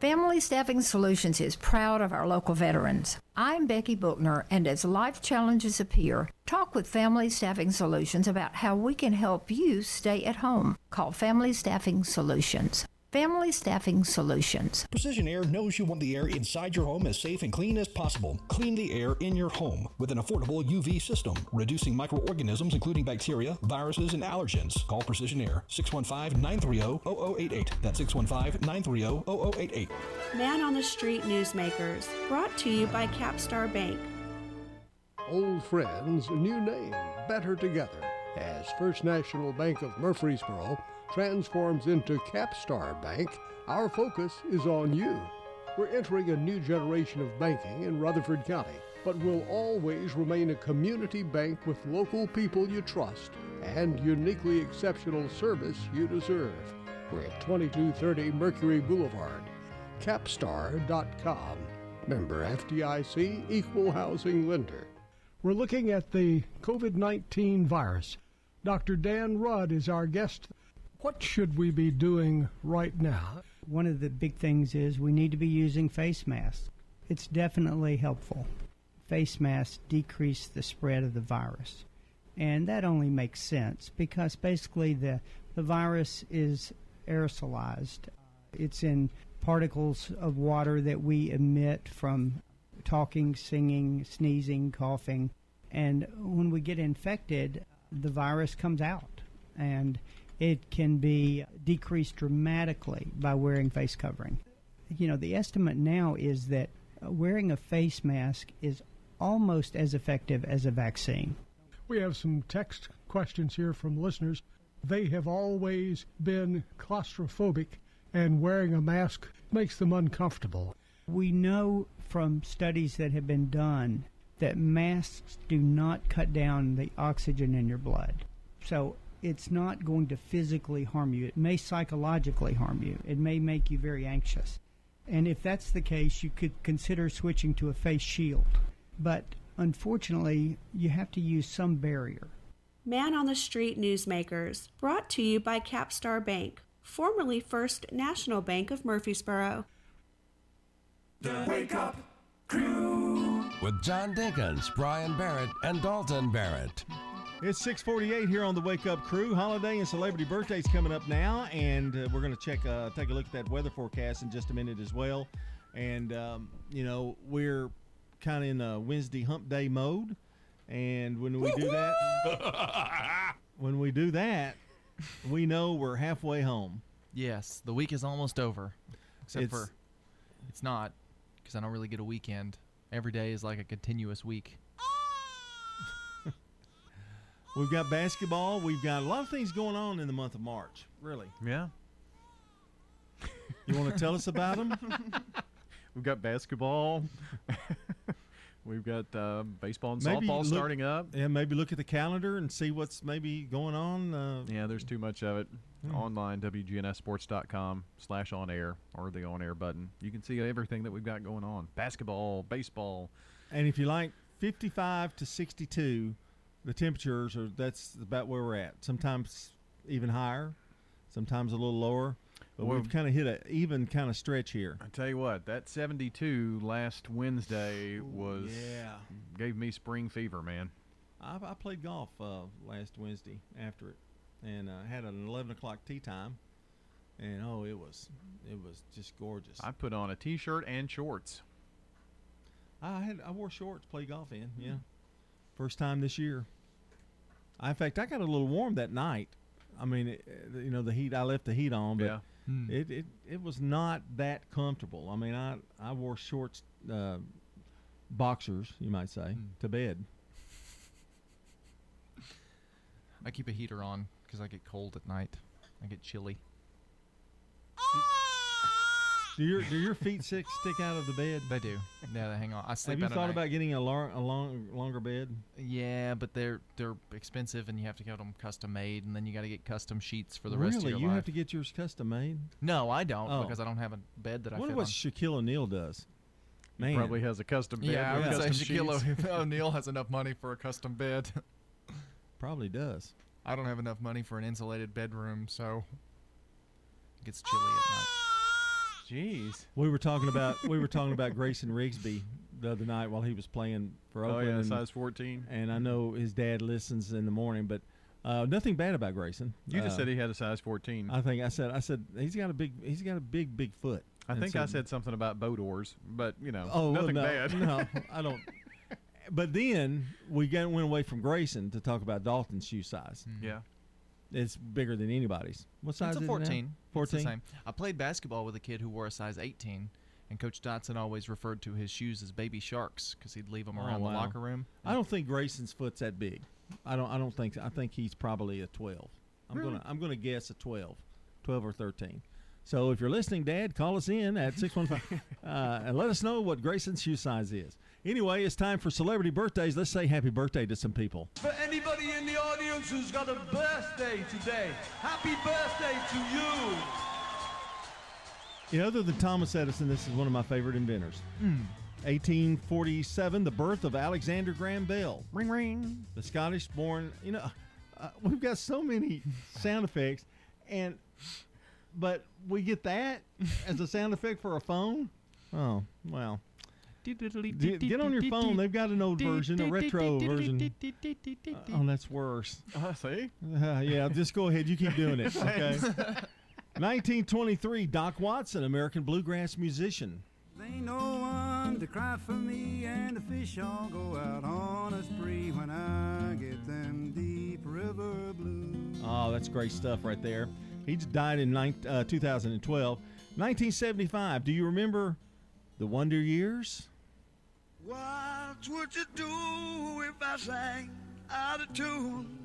Family Staffing Solutions is proud of our local veterans. I'm Becky Bookner, and as life challenges appear, talk with Family Staffing Solutions about how we can help you stay at home. Call Family Staffing Solutions. Family Staffing Solutions. Precision Air knows you want the air inside your home as safe and clean as possible. Clean the air in your home with an affordable UV system, reducing microorganisms including bacteria, viruses, and allergens. Call Precision Air 615-930-0088. That's 615-930-0088. Man on the Street Newsmakers, brought to you by Capstar Bank. Old friends, new name, better together. As First National Bank of Murfreesboro transforms into Capstar Bank, our focus is on you. We're entering a new generation of banking in Rutherford County, but will always remain a community bank with local people you trust and uniquely exceptional service you deserve. We're at 2230 Mercury Boulevard. Capstar.com. Member FDIC Equal Housing Lender. We're looking at the COVID 19 virus. Dr. Dan Rudd is our guest. What should we be doing right now? One of the big things is we need to be using face masks. It's definitely helpful. Face masks decrease the spread of the virus. And that only makes sense because basically the, the virus is aerosolized. It's in particles of water that we emit from talking, singing, sneezing, coughing. And when we get infected, the virus comes out. And it can be decreased dramatically by wearing face covering. You know, the estimate now is that wearing a face mask is almost as effective as a vaccine. We have some text questions here from listeners. They have always been claustrophobic, and wearing a mask makes them uncomfortable. We know from studies that have been done that masks do not cut down the oxygen in your blood. So it's not going to physically harm you. It may psychologically harm you. It may make you very anxious. And if that's the case, you could consider switching to a face shield. But unfortunately, you have to use some barrier. Man on the Street Newsmakers, brought to you by Capstar Bank, formerly First National Bank of Murfreesboro. The Wake Up Crew with John Dinkins, Brian Barrett, and Dalton Barrett. It's 648 here on the Wake Up Crew. Holiday and celebrity birthdays coming up now, and uh, we're going to check, uh, take a look at that weather forecast in just a minute as well. And um, you know, we're kind of in a Wednesday Hump Day mode, and when we do that, when we do that, we know we're halfway home. Yes, the week is almost over, except It's- for it's not because I don't really get a weekend. Every day is like a continuous week. We've got basketball. We've got a lot of things going on in the month of March. Really. Yeah. You want to tell us about them? We've got basketball. We've got uh, baseball and Maybe softball look- starting up. Yeah, maybe look at the calendar and see what's maybe going on. Uh, Yeah, there's too much of it. Hmm. Online, WGNSports.com slash on air or the on air button. You can see everything that we've got going on basketball, baseball. And if you like 55 to 62, the temperatures are that's about where we're at. Sometimes even higher, sometimes a little lower. But Well- we've kind of hit an even kind of stretch here. I tell you what, that 72 last Wednesday was yeah. gave me spring fever, man. I, I played golf uh, last Wednesday after it, and uh, had an 11 o'clock tea time, and oh, it was it was just gorgeous. I put on a t-shirt and shorts. I had I wore shorts, play golf in. Yeah, first time this year. I, in fact, I got a little warm that night. I mean, it, uh, you know, the heat. I left the heat on, but Yeah. Hmm. it, it it was not that comfortable. I mean, I I wore shorts, uh, boxers, you might say, to bed. I keep a heater on because I get cold at night. I get chilly. Do your do your feet stick stick out of the bed? They do. Yeah, they hang on. I sleep. Have you thought night. about getting a, lar- a long longer bed? Yeah, but they're they're expensive, and you have to get them custom made, and then you got to get custom sheets for the rest of really, your you life. have to get yours custom made. No, I don't Oh. because I don't have a bed that I wonder fit what on. Shaquille O'Neal does. Man, Probably has a custom bed. yeah, I with would say Shaquille sheets. O'Neal has enough money for a custom bed. probably does. I don't have enough money for an insulated bedroom, so it gets chilly at night. Jeez. We were talking about we were talking about Grayson Rigsby the other night while he was playing for Oh, Oakland. yeah, size 14. And I know his dad listens in the morning, but uh, nothing bad about Grayson. You just Uh, said he had a size 14. I think I said I said he's got a big he's got a big big foot. I think so- I said something about bow doors, but you know, Oh nothing no, bad. no, I don't. But then we got, went away from Grayson to talk about Dalton's shoe size. Yeah. It's bigger than anybody's. What size it's a 14. 14? same. I played basketball with a kid who wore a size 18, and Coach Dotson always referred to his shoes as baby sharks because he'd leave them Oh, around wow. the locker room. I don't think Grayson's foot's that big. I don't. I don't think. I think he's probably a twelve. I'm Really? gonna. I'm gonna guess a 12, 12 or thirteen. So if you're listening, Dad, call us in at six one five uh, and let us know what Grayson's shoe size is. Anyway, it's time for celebrity birthdays. Let's say happy birthday to some people. For anybody in the audience who's got a birthday today, happy birthday to you. Other than Thomas Edison, this is one of my favorite inventors. Hmm. 1847, the birth of Alexander Graham Bell. Ring ring. The Scottish born, you know, uh, we've got so many sound effects, and but we get that as a sound effect for a phone. Oh, well. Get get on your phone. They've got an old version, a retro version. Oh, that's worse. Uh, see? Uh, yeah, just go ahead. You keep doing it. Okay. 1923, Doc Watson, American bluegrass musician. Ain't no one to cry for me, and the fish all go out on a spree when I get them deep river blues. Oh, that's great stuff right there. He just died in nine, uh, 2012. 1975, do you remember the Wonder Years? What would you do if I sang out of tune?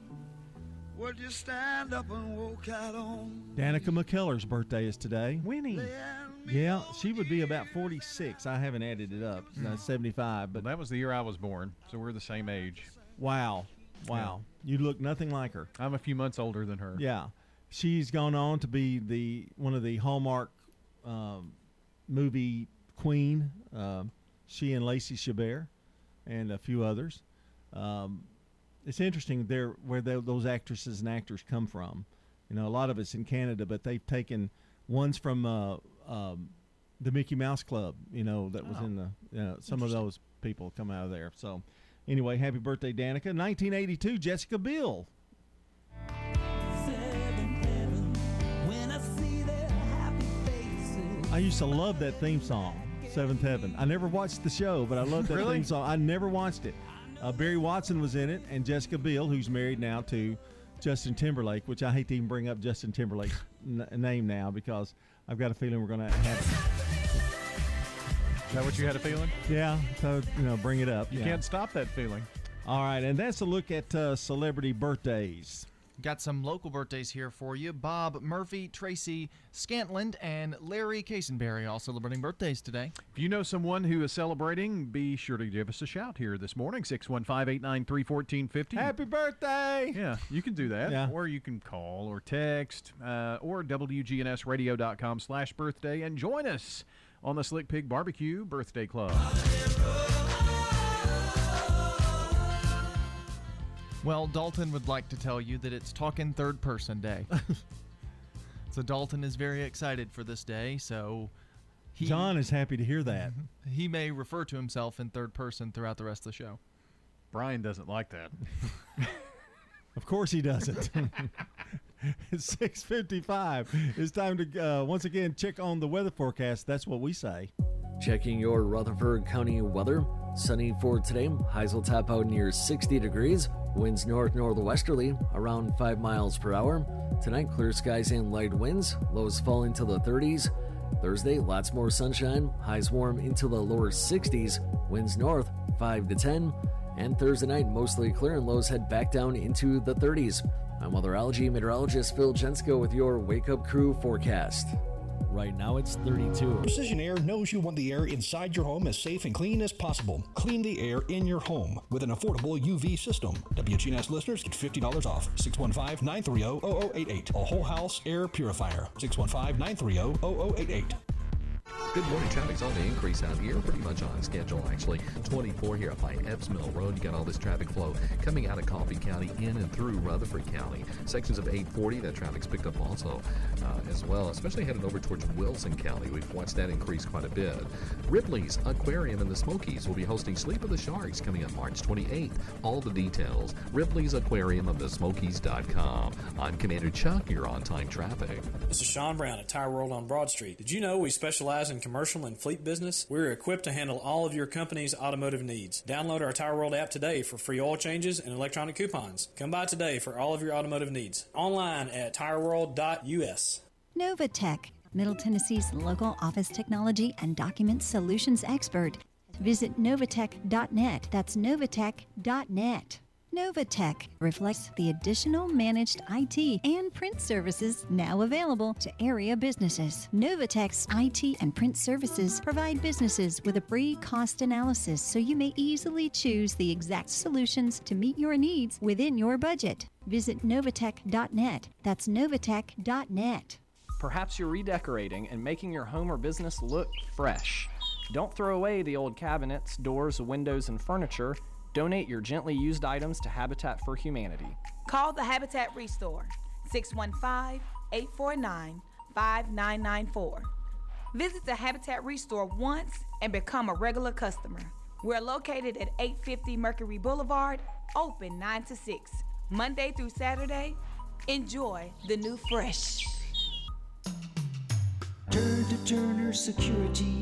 Would you stand up and walk out on? Danica McKellar's birthday is today. Winnie. Yeah, she would be about 46. I haven't added it up. Uh, 75, but that was the year I was born, so we're the same age. wow. Wow. You look nothing like her. I'm a few months older than her. Yeah, she's gone on to be the one of the Hallmark um, movie queen. Um, she and Lacey Chabert and a few others. Um, it's interesting there where tho- those actresses and actors come from. You know, a lot of it's in Canada, but they've taken ones from uh, um, the Mickey Mouse Club. You know, that was Oh. in the you know, some of those people come out of there. So, anyway, happy birthday, Danica. 1982, Jessica Biel. I used to love that theme song, Seventh Heaven. I never watched the show, but I love that Really? theme song. I never watched it. Uh, Barry Watson was in it, and Jessica Biel, who's married now to Justin Timberlake, which I hate to even bring up Justin Timberlake's n- name now because I've got a feeling we're going to have. Is that what you had a feeling? Yeah, so you know, bring it up. You yeah. can't stop that feeling. All right, and that's a look at uh, celebrity birthdays. Got some local birthdays here for you. Bob Murphy, Tracy Scantland, and Larry Casenberry all celebrating birthdays today. If you know someone who is celebrating, be sure to give us a shout here this morning, 615-893-1450. Happy birthday! Yeah, you can do that. Yeah. Or you can call or text uh, or WGNSradio.com slash birthday and join us on the Slick Pig Barbecue Birthday Club. Well, Dalton would like to tell you that it's Talking Third Person Day. so Dalton is very excited for this day, so he, John is happy to hear that. he may refer to himself in third person throughout the rest of the show. Brian doesn't like that. Of course he doesn't. it's 6.55. It's time to, uh, once again, check on the weather forecast. That's what we say. Checking your Rutherford County weather. Sunny for today. Highs will top out near 60 degrees. Winds north northwesterly around 5 miles per hour. Tonight, clear skies and light winds. Lows fall into the 30s. Thursday, lots more sunshine. Highs warm into the lower 60s. Winds north 5 to 10. And Thursday night, mostly clear and lows head back down into the 30s. I'm weatherology meteorologist Phil Jensko with your Wake Up Crew forecast. Right now it's 32. Precision Air knows you want the air inside your home as safe and clean as possible. Clean the air in your home with an affordable UV system. WGNS listeners get $50 off. 615 930 0088. A whole house air purifier. 615 930 0088. Good morning. Traffic's on the increase out here, pretty much on schedule actually. 24 here up by Epps Mill Road. You got all this traffic flow coming out of Coffee County in and through Rutherford County. Sections of 840, that traffic's picked up also uh, as well, especially headed over towards Wilson County. We've watched that increase quite a bit. Ripley's Aquarium in the Smokies will be hosting Sleep of the Sharks coming up March 28th. All the details, Ripley's Aquarium of the Smokies.com. I'm Commander Chuck, you're on time traffic. This is Sean Brown at Tire World on Broad Street. Did you know we specialize in commercial and fleet business? We're equipped to handle all of your company's automotive needs. Download our Tire World app today for free oil changes and electronic coupons. Come by today for all of your automotive needs. Online at tireworld.us. Novatech, Middle Tennessee's local office technology and document solutions expert. Visit novatech.net. That's novatech.net. Novatech reflects the additional managed IT and print services now available to area businesses. Novatech's IT and print services provide businesses with a free cost analysis so you may easily choose the exact solutions to meet your needs within your budget. Visit novatech.net. That's novatech.net. Perhaps you're redecorating and making your home or business look fresh. Don't throw away the old cabinets, doors, windows, and furniture. Donate your gently used items to Habitat for Humanity. Call the Habitat Restore 615 849 5994. Visit the Habitat Restore once and become a regular customer. We're located at 850 Mercury Boulevard, open 9 to 6, Monday through Saturday. Enjoy the new fresh. Turn to Turner Security.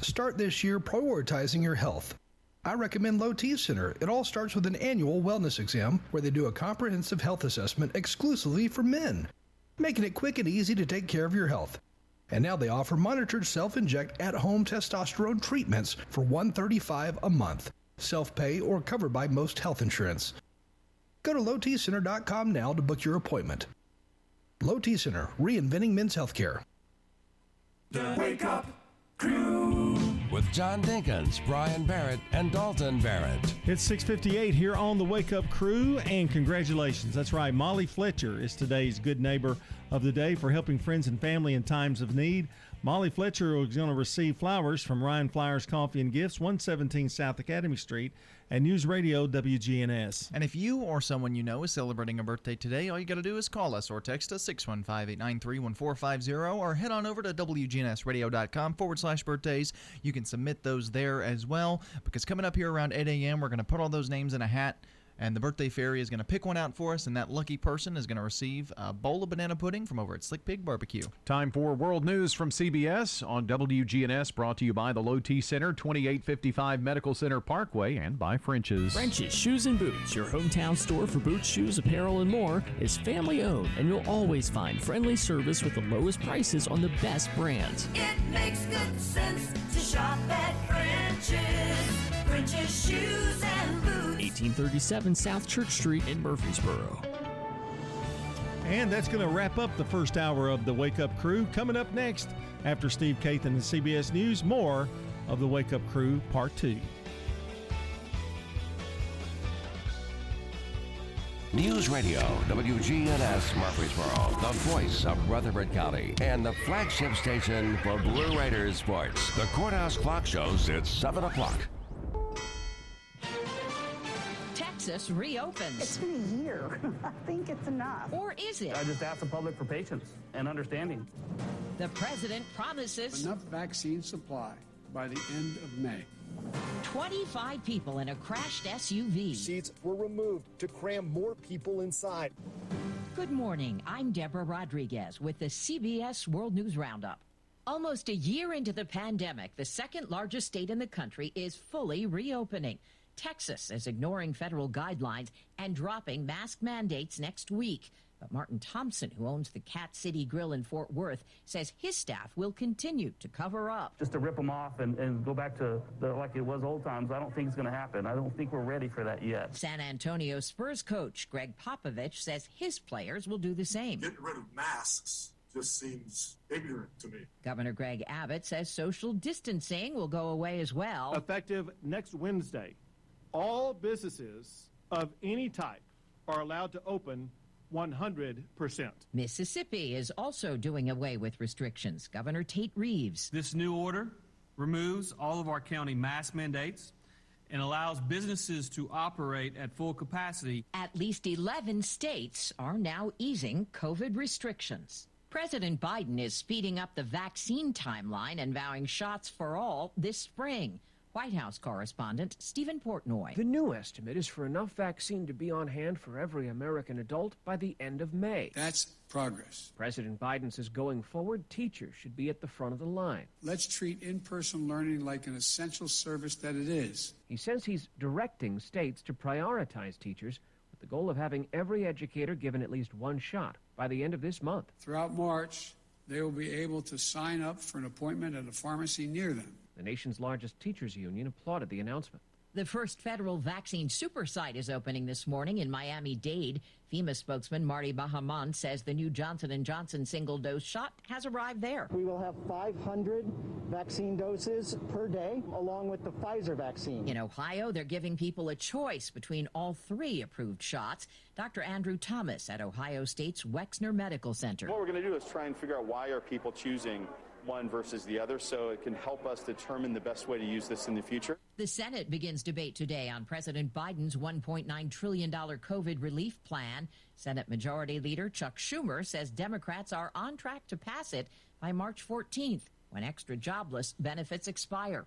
Start this year prioritizing your health. I recommend Low T Center. It all starts with an annual wellness exam where they do a comprehensive health assessment exclusively for men, making it quick and easy to take care of your health. And now they offer monitored self-inject at-home testosterone treatments for 135 a month, self-pay or covered by most health insurance. Go to lowtcenter.com now to book your appointment. Low T Center, reinventing men's healthcare. The Wake Up Crew. With John Dinkins, Brian Barrett, and Dalton Barrett. It's 658 here on the Wake Up Crew, and congratulations. That's right, Molly Fletcher is today's good neighbor of the day for helping friends and family in times of need. Molly Fletcher is going to receive flowers from Ryan Flowers Coffee and Gifts, 117 South Academy Street, and News Radio WGNS. And if you or someone you know is celebrating a birthday today, all you got to do is call us or text us 615 893 1450 or head on over to WGNSradio.com forward slash birthdays. You can submit those there as well because coming up here around 8 a.m., we're going to put all those names in a hat and the birthday fairy is going to pick one out for us, and that lucky person is going to receive a bowl of banana pudding from over at Slick Pig Barbecue. Time for World News from CBS on WGNS, brought to you by the Low T Center, 2855 Medical Center Parkway, and by French's. French's Shoes and Boots, your hometown store for boots, shoes, apparel, and more, is family owned, and you'll always find friendly service with the lowest prices on the best brands. It makes good sense to shop at French's. French's Shoes and Boots. 1837 South Church Street in Murfreesboro. And that's going to wrap up the first hour of the Wake Up Crew. Coming up next, after Steve Kathan and CBS News, more of the Wake Up Crew Part 2. News Radio, WGNS Murfreesboro, the voice of Rutherford County, and the flagship station for Blue Raiders sports. The Courthouse Clock shows it's 7 o'clock. Texas reopens. It's been a year. I think it's enough. Or is it? I just ask the public for patience and understanding. The president promises enough vaccine supply by the end of May. 25 people in a crashed SUV. Seats were removed to cram more people inside. Good morning. I'm Deborah Rodriguez with the CBS World News Roundup. Almost a year into the pandemic, the second largest state in the country is fully reopening. Texas is ignoring federal guidelines and dropping mask mandates next week. But Martin Thompson, who owns the Cat City Grill in Fort Worth, says his staff will continue to cover up. Just to rip them off and, and go back to the, like it was old times, I don't think it's going to happen. I don't think we're ready for that yet. San Antonio Spurs coach Gregg Popovich says his players will do the same. Getting rid of masks just seems ignorant to me. Governor Greg Abbott says social distancing will go away as well. Effective next Wednesday, all businesses of any type are allowed to open 100%. Mississippi is also doing away with restrictions. Governor Tate Reeves. This new order removes all of our county mask mandates and allows businesses to operate at full capacity. At least 11 states are now easing COVID restrictions. President Biden is speeding up the vaccine timeline and vowing shots for all this spring. White House correspondent Steven Portnoy. The new estimate is for enough vaccine to be on hand for every American adult by the end of May. That's progress. President Biden says going forward, teachers should be at the front of the line. Let's treat in person learning like an essential service that it is. He says he's directing states to prioritize teachers with the goal of having every educator given at least one shot by the end of this month. Throughout March, they will be able to sign up for an appointment at a pharmacy near them. The nation's largest teachers union applauded the announcement. The first federal vaccine super site is opening this morning in Miami-Dade. FEMA spokesman Marty Bahamonde says the new Johnson & Johnson single-dose shot has arrived there. We will have 500 vaccine doses per day, along with the Pfizer vaccine. In Ohio, they're giving people a choice between all three approved shots. Dr. Andrew Thomas at Ohio State's Wexner Medical Center. What we're going to do is try and figure out why are people choosing one versus the other so it can help us determine the best way to use this in the future. The Senate begins debate today on President Biden's $1.9 trillion COVID relief plan. Senate Majority Leader Chuck Schumer says Democrats are on track to pass it by March 14th when extra jobless benefits expire.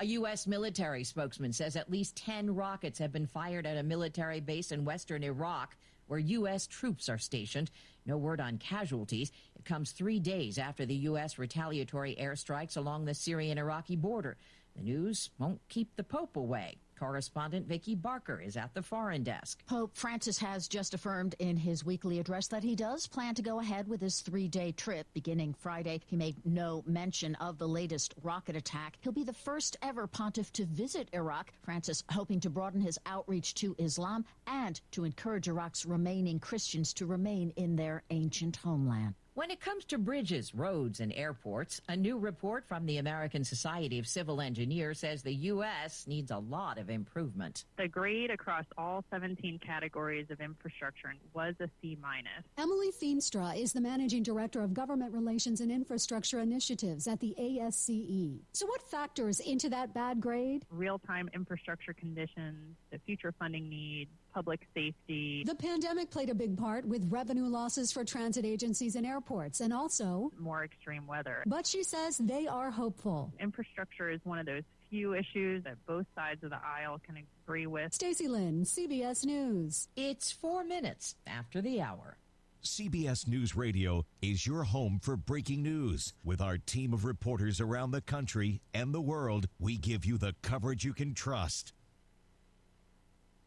A U.S. military spokesman says at least 10 rockets have been fired at a military base in western Iraq where U.S. troops are stationed. No word on casualties. It comes three days after the U.S. retaliatory airstrikes along the Syrian Iraqi border. The news won't keep the Pope away. Correspondent Vicki Barker is at the foreign desk. Pope Francis has just affirmed in his weekly address that he does plan to go ahead with his three day trip beginning Friday. He made no mention of the latest rocket attack. He'll be the first ever pontiff to visit Iraq. Francis hoping to broaden his outreach to Islam and to encourage Iraq's remaining Christians to remain in their ancient homeland. When it comes to bridges, roads, and airports, a new report from the American Society of Civil Engineers says the U.S. needs a lot of improvement. The grade across all 17 categories of infrastructure was a C minus. Emily Feenstra is the managing director of government relations and infrastructure initiatives at the ASCE. So, what factors into that bad grade? Real time infrastructure conditions, the future funding needs, public safety. The pandemic played a big part with revenue losses for transit agencies and airports, and also more extreme weather. But she says they are hopeful. Infrastructure is one of those few issues that both sides of the aisle can agree with. Stacy Lynn, CBS News. It's four minutes after the hour. CBS News Radio is your home for breaking news. With our team of reporters around the country and the world, we give you the coverage you can trust.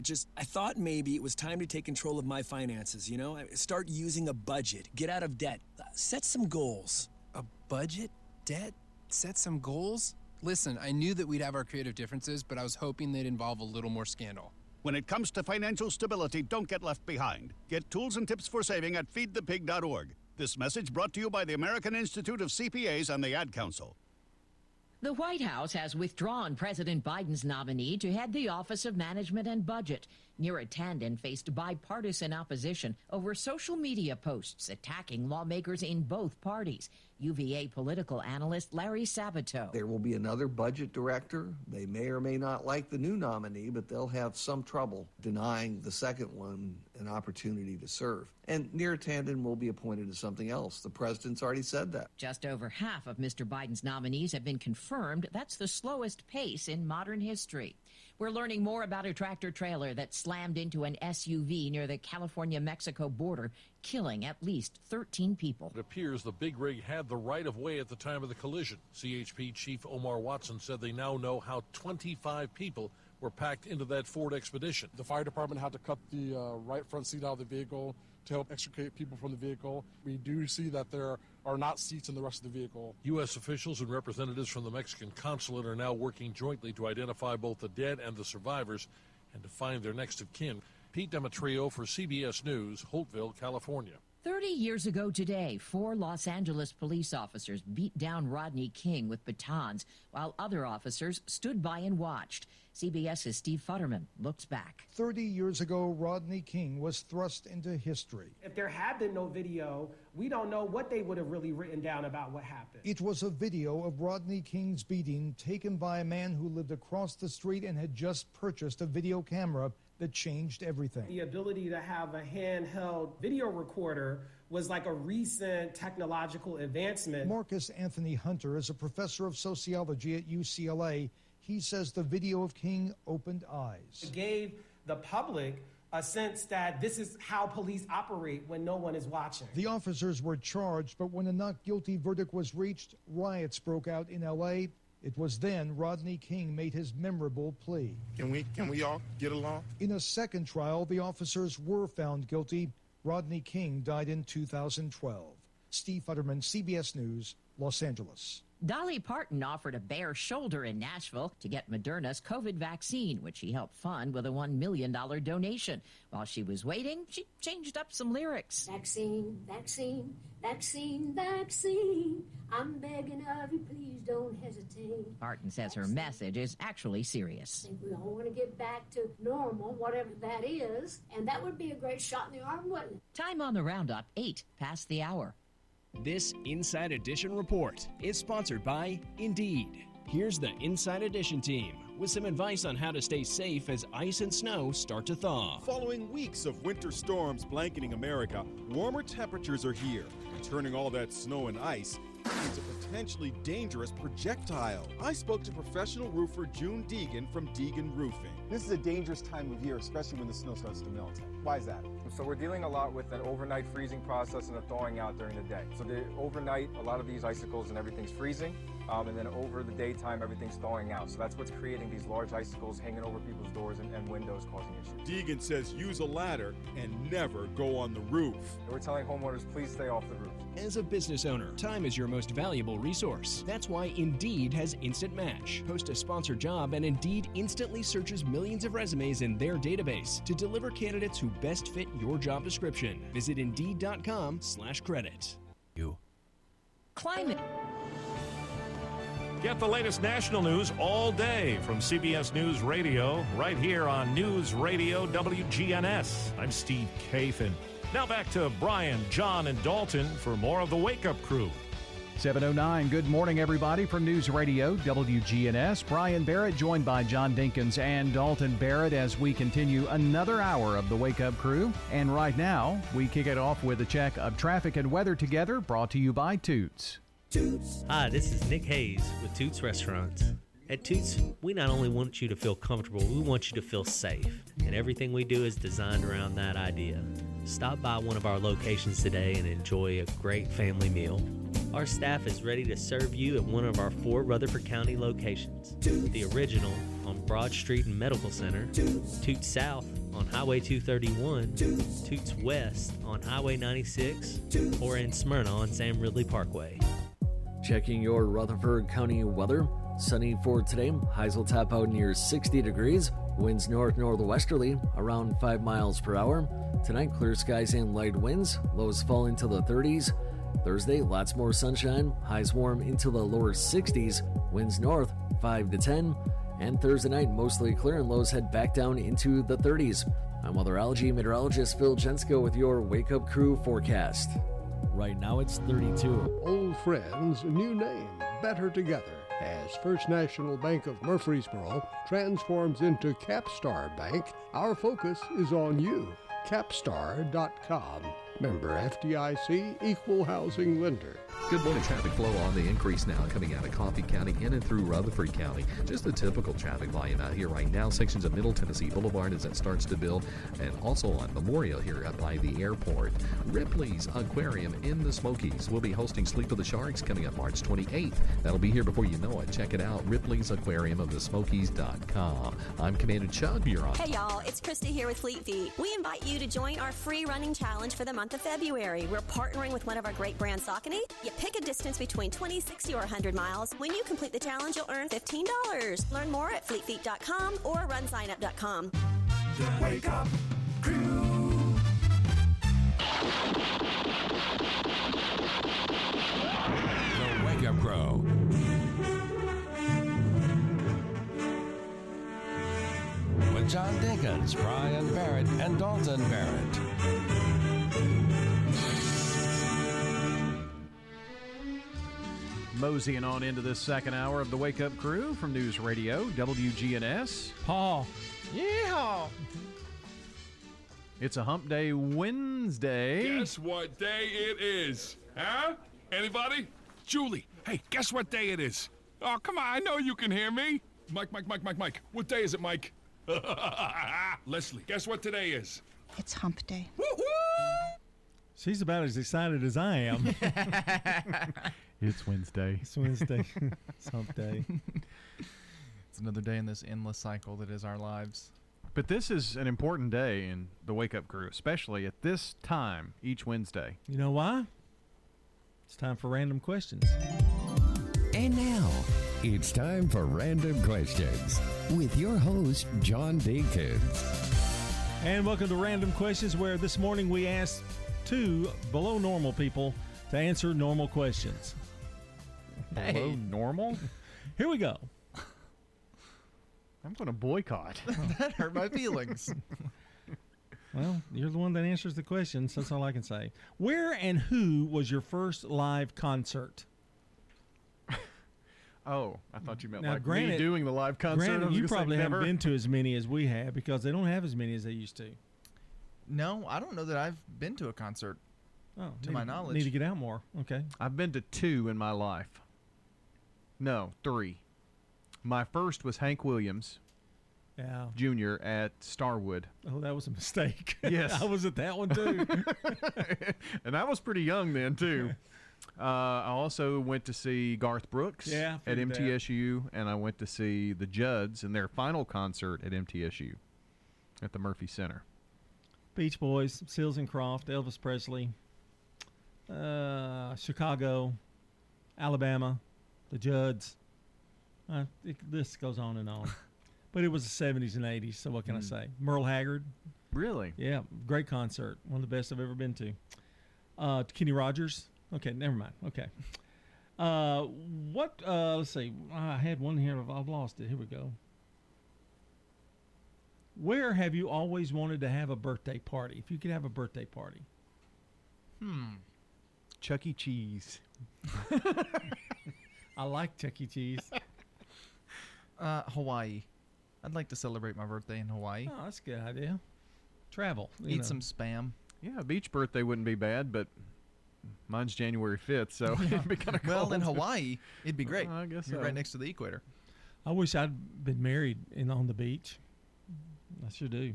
Just, I thought maybe it was time to take control of my finances, you know? Start using a budget, get out of debt, uh, set some goals. A budget? Debt? Set some goals? Listen, I knew that we'd have our creative differences, but I was hoping they'd involve a little more scandal. When it comes to financial stability, don't get left behind. Get tools and tips for saving at feedthepig.org. This message brought to you by the American Institute of CPAs and the Ad Council. The White House has withdrawn President Biden's nominee to head the Office of Management and Budget. Neera Tanden faced bipartisan opposition over social media posts attacking lawmakers in both parties. UVA political analyst Larry Sabato. There will be another budget director. They may or may not like the new nominee, but they'll have some trouble denying the second one an opportunity to serve. And Neera Tanden will be appointed to something else. The president's already said that. Just over half of Mr. Biden's nominees have been confirmed. That's the slowest pace in modern history. We're learning more about a tractor trailer that slammed into an SUV near the California Mexico border, killing at least 13 people. It appears the big rig had the right of way at the time of the collision. CHP Chief Omar Watson said they now know how 25 people were packed into that Ford Expedition. The fire department had to cut the uh, right front seat out of the vehicle to help extricate people from the vehicle. We do see that there are not seats in the rest of the vehicle. U.S. officials and representatives from the Mexican consulate are now working jointly to identify both the dead and the survivors and to find their next of kin. Pete Demetriou for CBS News, Holtville, California. 30 years ago today, four Los Angeles police officers beat down Rodney King with batons while other officers stood by and watched. CBS's Steve Futterman looks back. 30 years ago, Rodney King was thrust into history. If there had been no video, we don't know what they would have really written down about what happened. It was a video of Rodney King's beating taken by a man who lived across the street and had just purchased a video camera that changed everything. The ability to have a handheld video recorder was like a recent technological advancement. Marcus Anthony Hunter is a professor of sociology at UCLA. He says the video of King opened eyes. It gave the public a sense that this is how police operate when no one is watching. The officers were charged, but when a not guilty verdict was reached, riots broke out in LA. It was then Rodney King made his memorable plea. Can we can we all get along? In a second trial, the officers were found guilty. Rodney King died in 2012. Steve Futterman, CBS News, Los Angeles. Dolly Parton offered a bare shoulder in Nashville to get Moderna's COVID vaccine, which she helped fund with a $1 million donation. While she was waiting, she changed up some lyrics. Vaccine, vaccine, vaccine, vaccine. I'm begging of you, please don't hesitate. Parton says her message is actually serious. I think we all want to get back to normal, whatever that is, and that would be a great shot in the arm, wouldn't it? Time on the roundup, 8 past the hour. This Inside Edition report is sponsored by Indeed. Here's the Inside Edition team with some advice on how to stay safe as ice and snow start to thaw. Following weeks of winter storms blanketing America, warmer temperatures are here, and turning all that snow and ice into potentially dangerous projectile. I spoke to professional roofer June Deegan from Deegan Roofing. This is a dangerous time of year, especially when the snow starts to melt. Why is that? So we're dealing a lot with an overnight freezing process and a thawing out during the day. So the overnight, a lot of these icicles and everything's freezing, um, and then over the daytime, everything's thawing out. So that's what's creating these large icicles hanging over people's doors and, and windows, causing issues. Deegan says use a ladder and never go on the roof. And we're telling homeowners, please stay off the roof. As a business owner, time is your most valuable resource. That's why Indeed has Instant Match. Post a sponsored job, and Indeed instantly searches millions of resumes in their database to deliver candidates who best fit your job description. Visit Indeed.com/credit. You. Climate. Get the latest national news all day from CBS News Radio, right here on News Radio WGNS. I'm Steve Kathan. Now back to Brian, John, and Dalton for more of the Wake Up Crew. 709. Good morning, everybody, from News Radio WGNS. Brian Barrett joined by John Dinkins and Dalton Barrett as we continue another hour of the Wake Up Crew. And right now, we kick it off with a check of traffic and weather together, brought to you by Toots. Toots. Hi, this is Nick Hayes with Toots Restaurants. At Toots, we not only want you to feel comfortable, we want you to feel safe. And everything we do is designed around that idea. Stop by one of our locations today and enjoy a great family meal. Our staff is ready to serve you at one of our four Rutherford County locations the original on Broad Street and Medical Center, Toots South on Highway 231, Toots West on Highway 96, or in Smyrna on Sam Ridley Parkway. Checking your Rutherford County weather. Sunny for today. Highs will top out near 60 degrees. Winds north northwesterly around 5 miles per hour. Tonight, clear skies and light winds. Lows fall into the 30s. Thursday, lots more sunshine. Highs warm into the lower 60s. Winds north 5 to 10. And Thursday night, mostly clear and lows head back down into the 30s. I'm weatherology meteorologist Phil Jensko with your Wake Up Crew forecast. Right now it's 32. Old friends, new name, better together. As First National Bank of Murfreesboro transforms into Capstar Bank, our focus is on you. Capstar.com. Member FDIC, equal housing lender. Good morning. Traffic flow on the increase now coming out of Coffee County in and through Rutherford County. Just the typical traffic volume out here right now. Sections of Middle Tennessee Boulevard as it starts to build, and also on Memorial here up by the airport. Ripley's Aquarium in the Smokies will be hosting Sleep of the Sharks coming up March 28th. That'll be here before you know it. Check it out. Ripley's Aquarium of the Smokies.com. I'm Commander Chuck. You're on. Hey y'all, it's Krista here with Fleet Feet. We invite you to join our free running challenge for the month of February. We're partnering with one of our great brands, Saucony. You pick a distance between 20, 60, or 100 miles. When you complete the challenge, you'll earn $15. Learn more at fleetfeet.com or runsignup.com. The Wake Up Crew. The Wake Up Crew. With John Dinkins, Brian Barrett, and Dalton Barrett. Moseying on into this second hour of the Wake Up Crew from News Radio WGNS. Paul. Yeehaw! It's a Hump Day Wednesday. Guess what day it is? Huh? Anybody? Julie, hey, guess what day it is? Oh, come on, I know you can hear me. Mike, Mike, Mike, Mike, Mike. What day is it, Mike? Leslie, guess what today is? It's hump day. Woo-hoo! She's about as excited as I am. It's Wednesday. it's Wednesday. it's hump day. It's another day in this endless cycle that is our lives. But this is an important day in the Wake Up Crew, especially at this time each Wednesday. You know why? It's time for random questions. And now, it's time for Random Questions with your host, John Dinkins. And welcome to Random Questions, where this morning we asked two below normal people to answer normal questions. Below normal? Here we go. I'm going to boycott. that hurt my feelings. Well, you're the one that answers the questions. That's all I can say. Where and who was your first live concert? Oh, I thought you meant Now, like granted- me doing the live concert. I Granted, was you gonna say probably haven't never. been to as many as we have because they don't have as many as they used to. No, I don't know that I've been to a concert. Oh, to need my knowledge. need to get out more. Okay. I've been to two in my life. No, three. My first was Hank Williams Yeah. Jr. at Starwood. Oh, that was a mistake. Yes. I was at that one too. and I was pretty young then too. Uh, I also went to see Garth Brooks Yeah, at figured that. MTSU, and I went to see the Judds in their final concert at MTSU at the Murphy Center. Beach Boys, Seals and Croft, Elvis Presley, uh, Chicago, Alabama, the Judds. Uh, it, this goes on and on. but it was the 70s and 80s, so what can I Mm. say? Merle Haggard. Really? Yeah, great concert. One of the best I've ever been to. Uh, Kenny Rogers. Okay, never mind. Okay. Uh, what? Uh, let's see. I had one here. I've- I've lost it. Here we go. Where have you always wanted to have a birthday party? If you could have a birthday party. Hmm. Chuck E. Cheese. I like Chuck E. Cheese. Uh, Hawaii. I'd like to celebrate my birthday in Hawaii. Oh, that's a good idea. Travel. Eat know. some spam. Yeah, a beach birthday wouldn't be bad, but mine's January 5th, so it'd be kind of Well, in Hawaii, it'd be great. I guess You're so. right next to the equator. I wish I'd been married and on the beach. I sure do.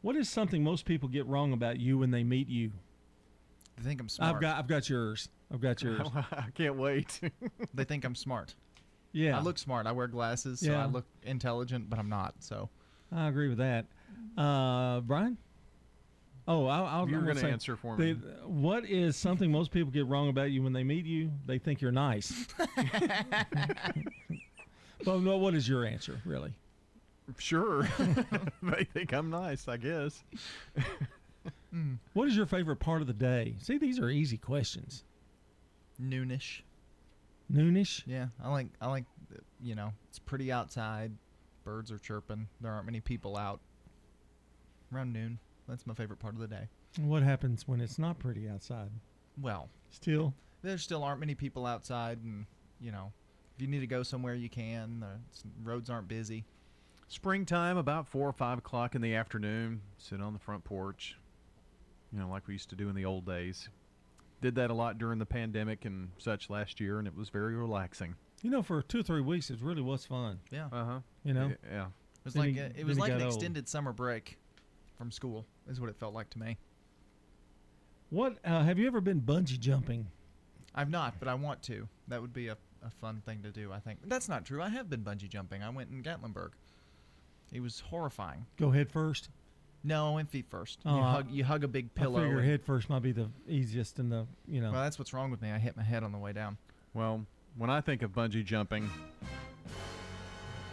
What is something most people get wrong about you when they meet you? They think I'm smart. I've got I've got yours. I've got yours. I can't wait. they think I'm smart. Yeah. I look smart. I wear glasses, so Yeah. I look intelligent, but I'm not. So I agree with that. Uh, Brian? Oh, I'll, I'll You're gonna answer for they- me. What is something most people get wrong about you when they meet you? They think you're nice. but no, what is your answer, really? Sure. they think I'm nice, I guess. Mm. What is your favorite part of the day? See, these are easy questions. Noonish. Noonish. Yeah, I like I like you know it's pretty outside, birds are chirping. There aren't many people out. Around noon, that's my favorite part of the day. What happens when it's not pretty outside? Well, Still, there still aren't many people outside, and you know if you need to go somewhere, you can. The roads aren't busy. Springtime, about four or five o'clock in the afternoon, sit on the front porch, you know, like we used to do in the old days. Did that a lot during the pandemic and such last year, and it was very relaxing. you know, for two or three weeks, it really was fun. Yeah. Uh huh. You know, Yeah. It was Then like he- a, it was like an got old. extended summer break from school. Is what it felt like to me. What uh, have you ever been bungee jumping? I've not, but I want to. That would be a, a fun thing to do. I think that's not true. I have been bungee jumping. I went in Gatlinburg. It was horrifying. Go head first. No, I went feet first. Oh, you I- hug you hug a big pillow. I figure and- head first might be the easiest and the you know. Well, that's what's wrong with me. I hit my head on the way down. Well, when I think of bungee jumping,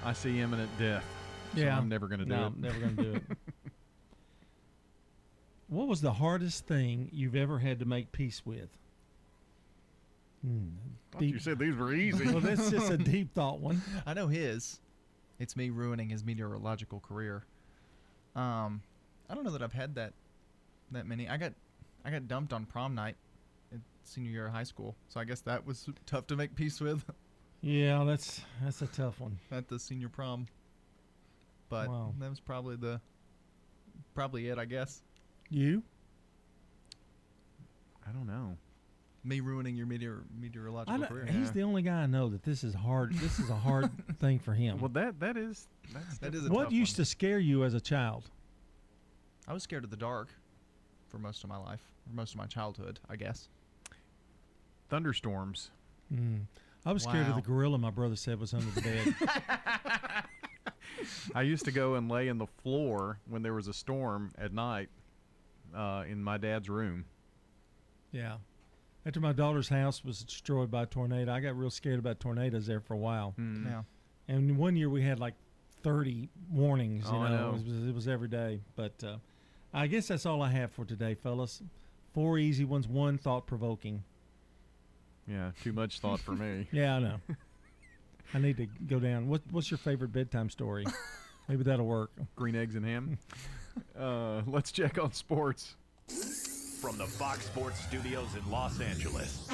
I see imminent death. So yeah, I'm never going to do no, it. Never going to do it. what was the hardest thing you've ever had to make peace with? Hmm, Thought you said these were easy. well, that's just a deep thought one. I know his. It's me ruining his meteorological career. Um, I don't know that I've had that that many. I got I got dumped on prom night in senior year of high school, so I guess that was tough to make peace with Yeah, that's that's a tough one. at the senior prom. But Wow. that was probably the probably it, I guess. You? I don't know. Me ruining your meteor meteorological career. he's the only guy I know that this is hard. This is a hard thing for him. Well, that that is that's That is a what tough used one. to scare you as a child? I was scared of the dark for most of my life, for most of my childhood, I guess. thunderstorms. Mm. I was scared of the gorilla my brother said was under the bed. I used to go and lay in the floor when there was a storm at night uh, in my dad's room. yeah. After my daughter's house was destroyed by a tornado, I got real scared about tornadoes there for a while. Mm. Yeah. And one year we had like 30 warnings. You Oh, I know, know. It, was, it was every day. But uh, I guess that's all I have for today, fellas. Four easy ones, one thought provoking. Yeah, too much thought for me. Yeah, I know. I need to go down. What, what's your favorite bedtime story? Maybe that'll work. Green eggs and ham. uh, let's check on sports. From the Fox Sports Studios in Los Angeles,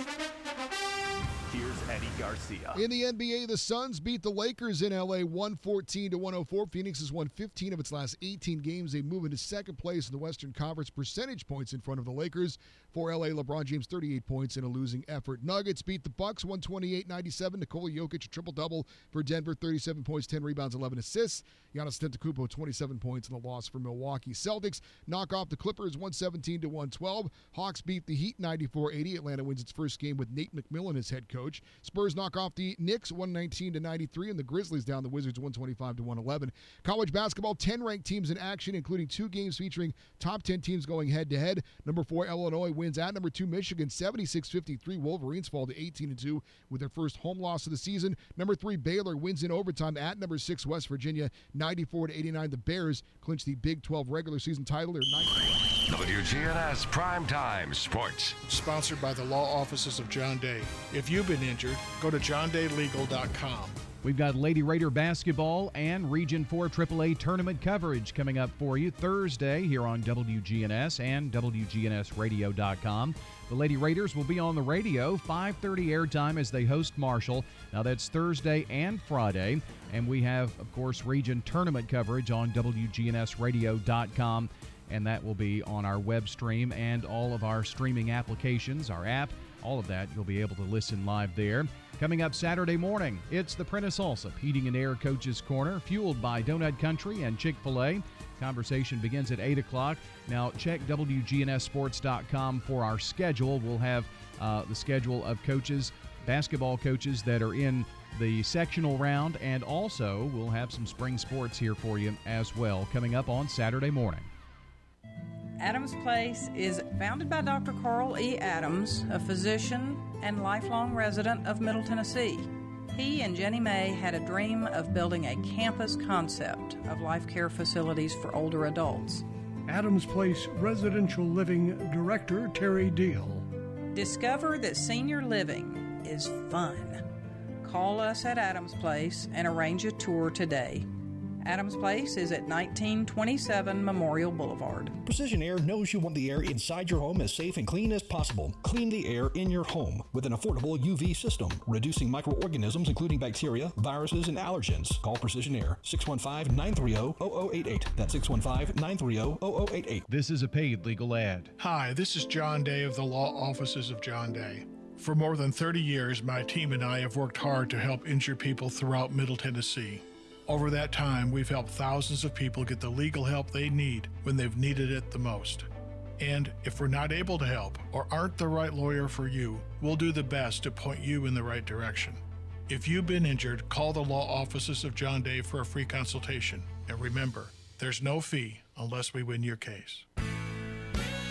here's Eddie Garcia. In the NBA, the Suns beat the Lakers in LA 114 to 104. Phoenix has won 15 of its last 18 games. They move into second place in the Western Conference percentage points in front of the Lakers. For LA, LeBron James 38 points in a losing effort. Nuggets beat the Bucks 128-97. Nikola Jokic a triple double for Denver, 37 points, 10 rebounds, 11 assists. Giannis Antetokounmpo 27 points in a loss for Milwaukee. Celtics knock off the Clippers 117 to 112. Hawks beat the Heat 94-80. Atlanta wins its first game with Nate McMillan as head coach. Spurs knock off the Knicks 119 to 93, and the Grizzlies down the Wizards 125 to 111. College basketball, 10 ranked teams in action, including two games featuring top 10 teams going head to head. Number four Illinois wins at number two Michigan 76-53. Wolverines fall to 18 and 2 with their first home loss of the season. Number three Baylor wins in overtime at number six West Virginia 94 to 89. The Bears clinch the Big 12 regular season title. They're 19. WGNS Primetime Sports. Sponsored by the law offices of John Day. If you've been injured, go to johndaylegal.com. We've got Lady Raider basketball and Region 4 AAA tournament coverage coming up for you Thursday here on WGNS and WGNSradio.com. The Lady Raiders will be on the radio 5:30 airtime as they host Marshall. Now that's Thursday and Friday, and we have of course region tournament coverage on WGNSradio.com and that will be on our web stream and all of our streaming applications, our app, all of that. You'll be able to listen live there. Coming up Saturday morning, it's the Prentice Allsup Heating and Air Coaches Corner, fueled by Donut Country and Chick fil A. Conversation begins at 8 o'clock. Now, check WGNSSports.com for our schedule. We'll have uh, the schedule of coaches, basketball coaches that are in the sectional round, and also we'll have some spring sports here for you as well coming up on Saturday morning. Adams Place is founded by Dr. Carl E. Adams, a physician and lifelong resident of Middle Tennessee. He and Jenny May had a dream of building a campus concept of life care facilities for older adults. Adams Place Residential Living Director Terry Deal. Discover that senior living is fun. Call us at Adams Place and arrange a tour today. Adams Place is at 1927 Memorial Boulevard. Precision Air knows you want the air inside your home as safe and clean as possible. Clean the air in your home with an affordable UV system, reducing microorganisms including bacteria, viruses, and allergens. Call Precision Air 615 930 0088. That's 615 930 0088. This is a paid legal ad. Hi, this is John Day of the Law Offices of John Day. For more than 30 years, my team and I have worked hard to help injured people throughout Middle Tennessee. Over that time, we've helped thousands of people get the legal help they need when they've needed it the most. And if we're not able to help or aren't the right lawyer for you, we'll do the best to point you in the right direction. If you've been injured, call the law offices of John Day for a free consultation. And remember, there's no fee unless we win your case.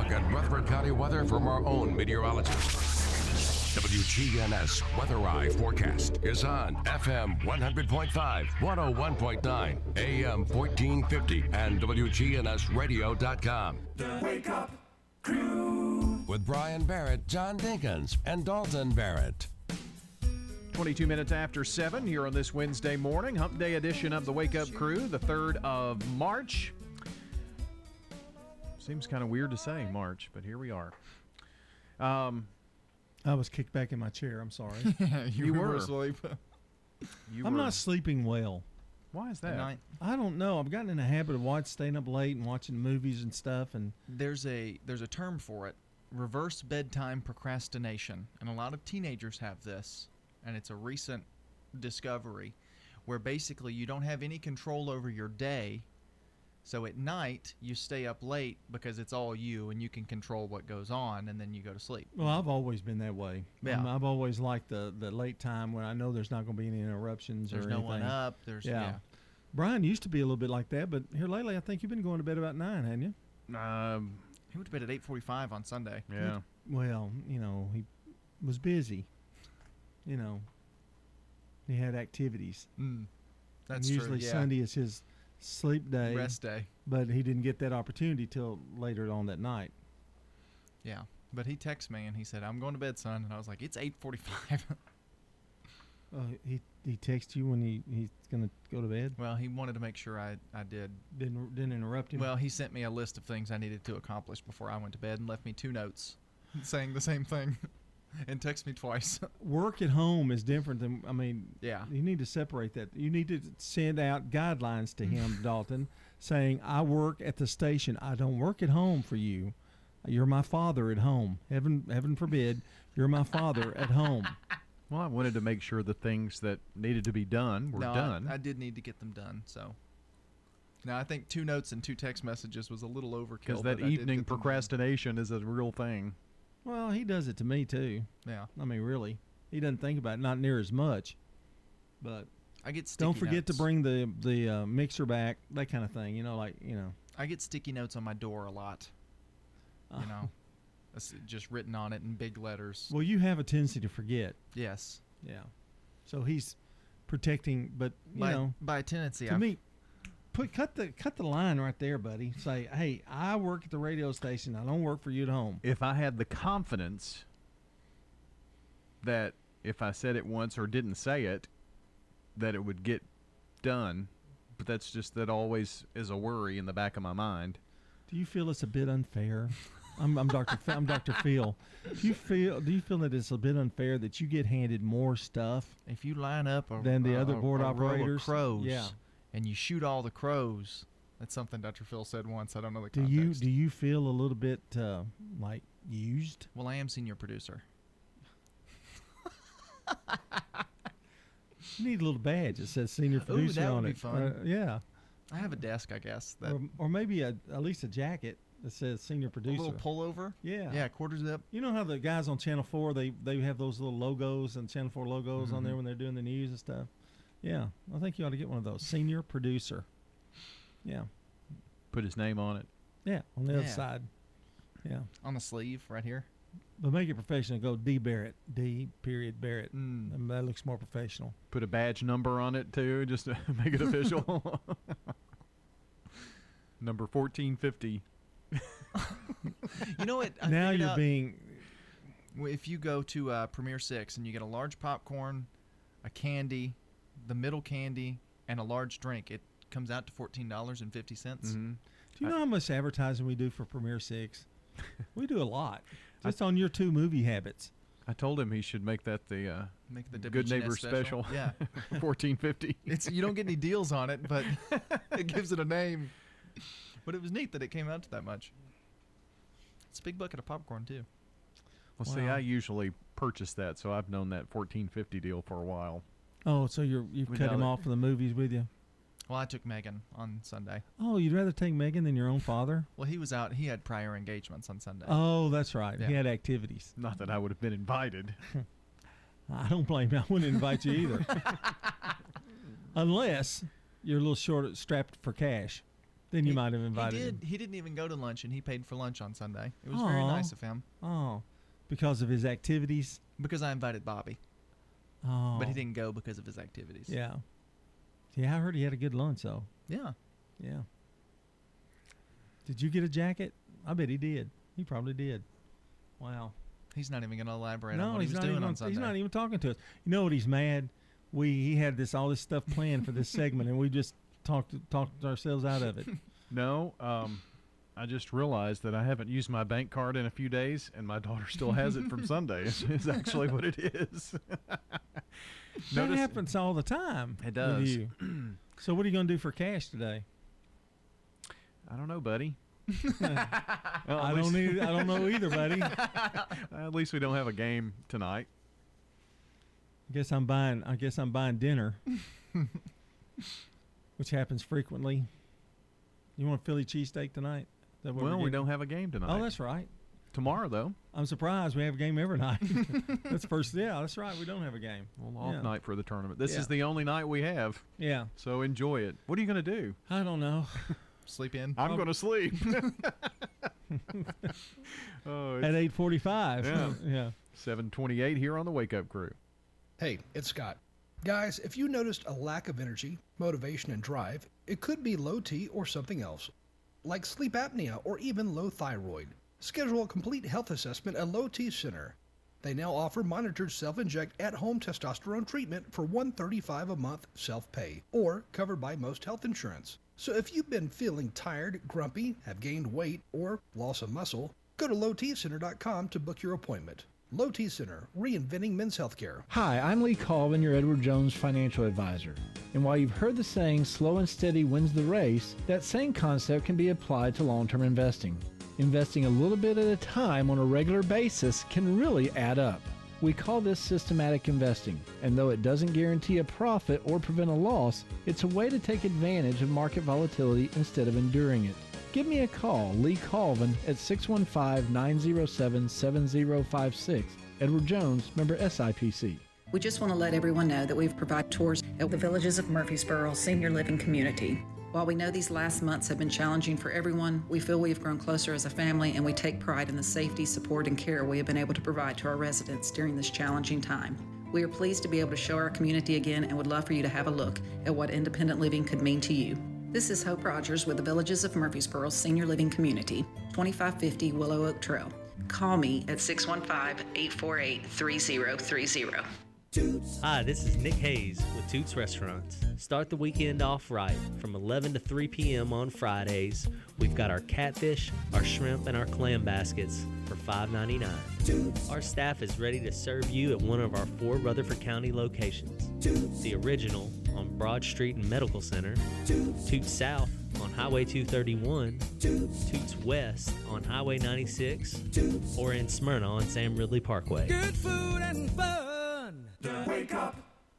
look at Rutherford County weather from our own meteorologist. WGNS Weather Eye forecast is on FM 100.5, 101.9, AM 1450, and WGNSradio.com. The Wake Up Crew. With Brian Barrett, John Dinkins, and Dalton Barrett. 22 minutes after 7 here on this Wednesday morning, Hump Day edition of the Wake Up Crew, the 3rd of March. Seems kind of weird to say March, but here we are. Um, I was kicked back in my chair. I'm sorry. you, You were were. asleep. you I'm were- not sleeping well. Why is that? I don't know. I've gotten in a habit of watching, staying up late and watching movies and stuff. And There's a there's a term for it, reverse bedtime procrastination, and a lot of teenagers have this, and it's a recent discovery where basically you don't have any control over your day. So at night you stay up late because it's all you and you can control what goes on and then you go to sleep. well, I've always been that way. Yeah. I'm- I've always liked the the late time when I know there's not going to be any interruptions There's or no anything. one up, there's- yeah. Brian used to be a little bit like that, but here lately, I think you've been going to bed about nine, hadn't you? Um, he went to bed at 8:45 on Sunday. Yeah. Well, you know, he was busy. You know, he had activities. Mm, And that's true, usually yeah. Sunday is his sleep day, Rest day. But he didn't get that opportunity till later on that night. Yeah. But he texted me and he said, "I'm going to bed, son." And I was like, "It's 8:45." Uh, he he texted you when he he's gonna go to bed. Well, he wanted to make sure I I did. Didn't didn't interrupt him. Well, he sent me a list of things I needed to accomplish before I went to bed and left me two notes saying the same thing and text me twice. work at home is different than I mean. Yeah. You need to separate that. You need to send out guidelines to him, Dalton, saying, "I work at the station. I don't work at home for you. You're my father at home. Heaven, heaven forbid, you're my father at home." Well, I wanted to make sure the things that needed to be done were no, done. I, did need to get them done. So. Now I think two notes and two text messages was a little overkill. Because that evening get them done. procrastination is a real thing. Well, he does it to me too. Yeah. I mean, really, he doesn't think about it, not near as much. But I get don't sticky forget to bring the the uh, mixer back, that kind of thing. You know, like you know. I get sticky notes on my door a lot. You know, That's just written on it in big letters. Well, you have a tendency to forget. Yes. Yeah. So he's protecting, but you By- know, by tendency, to I've- me, put cut the cut the line right there, buddy. Say, hey, I work at the radio station. I don't work for you at home. If I had the confidence that if I said it once or didn't say it, that it would get done. But that's just that always is a worry in the back of my mind. Do you feel it's a bit unfair? I'm, I'm Dr. Fe- I'm Dr. Phil. Do you feel Do you feel that it's a bit unfair that you get handed more stuff If you line up a, than the a- other a- board a row of operators? crows, Yeah. And you shoot all the crows. That's something Dr. Phil said once. I don't know the Do context. you Do you feel a little bit uh, like used? Well, I am senior producer. You need a little badge that says senior producer Ooh, that would on be it. fun. Uh, yeah. I have a desk, I guess. That Or, or maybe a, at least a jacket that says senior a producer. little pullover. Yeah. Yeah, quarter zip. You know how the guys on Channel Four they they have those little logos and Channel Four logos on there Mhm. when they're doing the news and stuff. Yeah, I think you ought to get one of those. Senior producer. Yeah, Put his name on it. yeah, on the other Yeah. side. Yeah, On the sleeve right here. but make it professional. Go D Barrett. D period Barrett. Mm. And that looks more professional. Put a badge number on it too, just to make it official. Number fourteen fifty. You know what? I now figured you're out- being w- If you go to uh, Premiere Six and you get a large popcorn, a candy, the middle candy, and a large drink, it comes out to fourteen dollars and fifty cents. Mm-hmm. Do you know how much advertising we do for Premiere Six? we do a lot. Just on your two movie habits. I told him he should make that the uh, Make the good WGNS neighbor special. special. Yeah. fourteen fifty. It's you don't get any deals on it, but it gives it a name. But it was neat that it came out to that much. It's a big bucket of popcorn too. Well, see, I usually purchase that, so I've known that fourteen fifty deal for a while. Oh, so you're you've cut him that- off from the movies with you? Well, I took Megan on Sunday. Oh, you'd rather take Megan than your own father? Well, he was out. He had prior engagements on Sunday. Oh, that's right. He had activities. Not that I would have been invited. I don't blame you. I wouldn't invite you either. Unless you're a little short strapped for cash. Then you He- might have He invited did. him. He didn't even go to lunch, and he paid for lunch on Sunday. It was very nice of him Oh, because of his activities? because I invited Bobby, Oh. but he didn't go because of his activities. Yeah. Yeah, I heard he had a good lunch, though. Yeah. Yeah. Did you get a jacket? I bet he did. He probably did. Wow. He's not even going to elaborate on No, what he he's was not doing even. on Sunday. He's not even talking to us. You know what? He's mad. We he had this all this stuff planned for this segment, and we just talked talked ourselves out of it. No, um, I just realized that I haven't used my bank card in a few days, and my daughter still has it from Sunday. Is, actually what it is. that happens all the time. It does. so what are you going to do for cash today? I don't know, buddy. I don't either, I don't know either, buddy. At least we don't have a game tonight. I guess I'm buying. I guess I'm buying dinner, which happens frequently. You want a Philly cheesesteak tonight? Is that what we're Well, we don't have a game tonight. Oh, that's right. Tomorrow, though. I'm surprised we have a game every night. that's first. Yeah, that's right. We don't have a game. Well, off Yeah. night for the tournament. This Yeah. is the only night we have. Yeah. So enjoy it. What are you going to do? I don't know. Sleep in. I'm going to sleep. oh, At eight forty-five. Yeah. yeah. 728 here on the Wake Up Crew. Hey, it's Scott. Guys, if you noticed a lack of energy, motivation, and drive, it could be low T or something else, like sleep apnea or even low thyroid. Schedule a complete health assessment at Low T Center. They now offer monitored self-inject at-home testosterone treatment for 135 a month self-pay or covered by most health insurance. So if you've been feeling tired, grumpy, have gained weight, or loss of muscle, go to lowtcenter.com to book your appointment. Low T Center, reinventing men's healthcare. Hi, I'm Lee Colvin, your Edward Jones financial advisor. And while you've heard the saying, slow and steady wins the race, that same concept can be applied to long term investing. Investing a little bit at a time on a regular basis can really add up. We call this systematic investing, and though it doesn't guarantee a profit or prevent a loss, it's a way to take advantage of market volatility instead of enduring it. Give me a call, Lee Colvin, at 615 907 7056. Edward Jones, member SIPC. We just want to let everyone know that we've provided tours at the Villages of Murfreesboro Senior Living Community. While we know these last months have been challenging for everyone, we feel we have grown closer as a family and we take pride in the safety, support, and care we have been able to provide to our residents during this challenging time. We are pleased to be able to show our community again and would love for you to have a look at what independent living could mean to you. This is Hope Rogers with the Villages of Murfreesboro Senior Living Community, 2550 Willow Oak Trail. Call me at 615 848 3030. Hi, this is Nick Hayes with Toots Restaurants. Start the weekend off right from 11 to 3 p.m. on Fridays. We've got our catfish, our shrimp, and our clam baskets for $5.99. Our staff is ready to serve you at one of our four Rutherford County locations. The original on Broad Street and Medical Center, Toots South on Highway 231, Toots West on Highway 96, or in Smyrna on Sam Ridley Parkway. Good food and fun. The Wake Up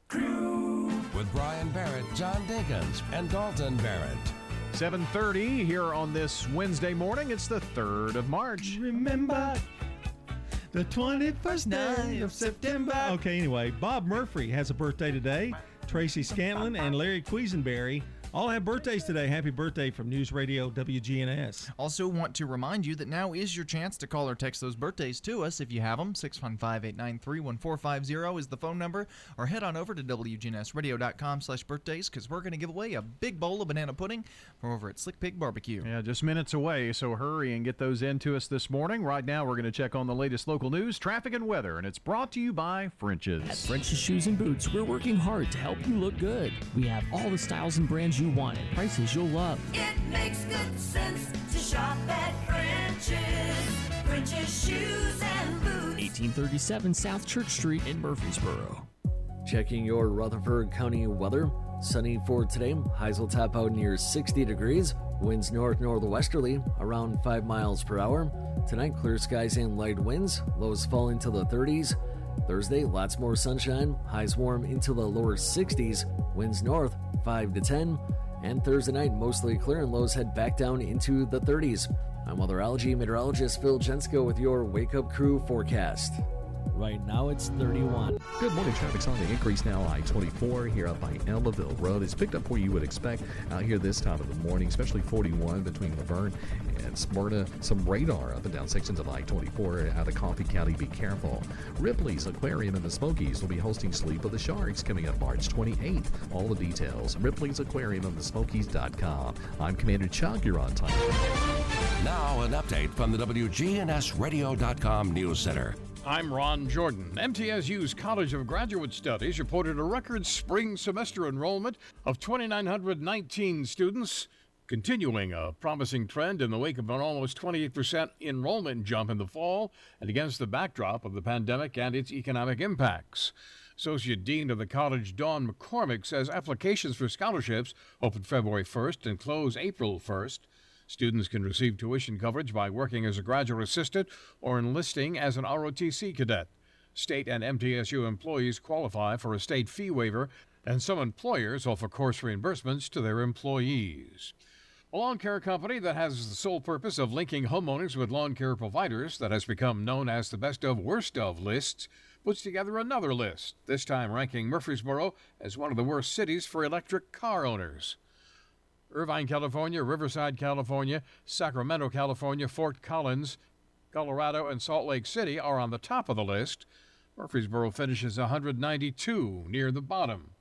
Crew. With Brian Barrett, John Dinkins and Dalton Barrett. 7:30 here on this Wednesday morning. It's the 3rd of March. Remember the 21st day of September. Okay, anyway, Bob Murphy has a birthday today. Tracy Scanlon and Larry Quisenberry all have birthdays today. Happy birthday from News Radio WGNS. Also, want to remind you that now is your chance to call or text those birthdays to us if you have them. 615 893 1450 is the phone number, or head on over to WGNSradio.com slash birthdays because we're going to give away a big bowl of banana pudding from over at Slick Pig Barbecue. Yeah, just minutes away, so hurry and get those in to us this morning. Right now, we're going to check on the latest local news, traffic, and weather, and it's brought to you by French's. At French's Shoes and Boots, we're working hard to help you look good. We have all the styles and brands you want at prices you'll love. It makes good sense to shop at French's. French's Shoes and Boots. 1837 South Church Street in Murfreesboro. Checking your Rutherford County weather. Sunny for today. Highs will top out near 60 degrees. Winds north northwesterly around 5 miles per hour. Tonight, clear skies and light winds. Lows fall into the 30s. Thursday, lots more sunshine. Highs warm into the lower 60s. Winds north 5 to 10. And Thursday night, mostly clear and lows head back down into the 30s. I'm weatherology meteorologist Phil Jensko with your Wake Up Crew forecast. Right now it's 31. Good morning. Traffic's on the increase now. I 24 here up by Almaville Road. It's picked up where you would expect out here this time of the morning, especially 41 between La Vergne and Smyrna. Some radar up and down sections of I 24 out of Coffee County. Be careful. Ripley's Aquarium in the Smokies will be hosting Sleep of the Sharks coming up March 28th. All the details. Ripley's Aquarium on the Smokies.com. I'm Commander Chuck. You're on time. Now, an update from the WGNSradio.com News Center. I'm Ron Jordan. MTSU's College of Graduate Studies reported a record spring semester enrollment of 2,919 students, continuing a promising trend in the wake of an almost 28% enrollment jump in the fall and against the backdrop of the pandemic and its economic impacts. Associate Dean of the college, Dawn McCormick, says applications for scholarships open February 1st and close April 1st. Students can receive tuition coverage by working as a graduate assistant or enlisting as an ROTC cadet. State and MTSU employees qualify for a state fee waiver, and some employers offer course reimbursements to their employees. A lawn care company that has the sole purpose of linking homeowners with lawn care providers that has become known as the best of worst of lists puts together another list, this time ranking Murfreesboro as one of the worst cities for electric car owners. Irvine, California, Riverside, California, Sacramento, California, Fort Collins, Colorado, and Salt Lake City are on the top of the list. Murfreesboro finishes 192 near the bottom.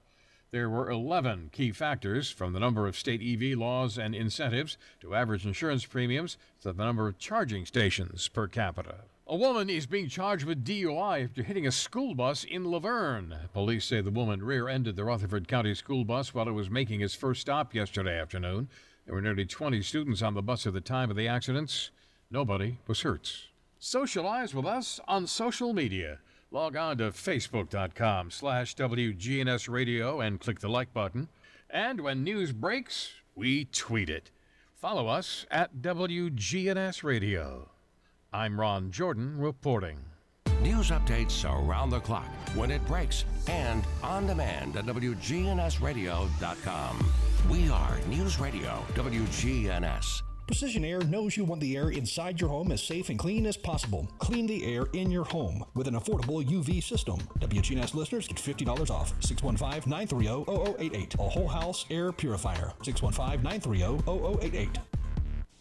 There were 11 key factors from the number of state EV laws and incentives to average insurance premiums to the number of charging stations per capita. A woman is being charged with DUI after hitting a school bus in La Vergne. Police say the woman rear ended the Rutherford County school bus while it was making its first stop yesterday afternoon. There were nearly 20 students on the bus at the time of the accidents. Nobody was hurt. Socialize with us on social media. Log on to facebook.com slash WGNS radio and click the like button. And when news breaks, we tweet it. Follow us at WGNS radio. I'm Ron Jordan reporting. News updates around the clock, when it breaks, and on demand at WGNSradio.com. We are News Radio WGNS. Precision Air knows you want the air inside your home as safe and clean as possible. Clean the air in your home with an affordable UV system. WGNS listeners get $50 off. 615-930-0088. A whole house air purifier. 615-930-0088.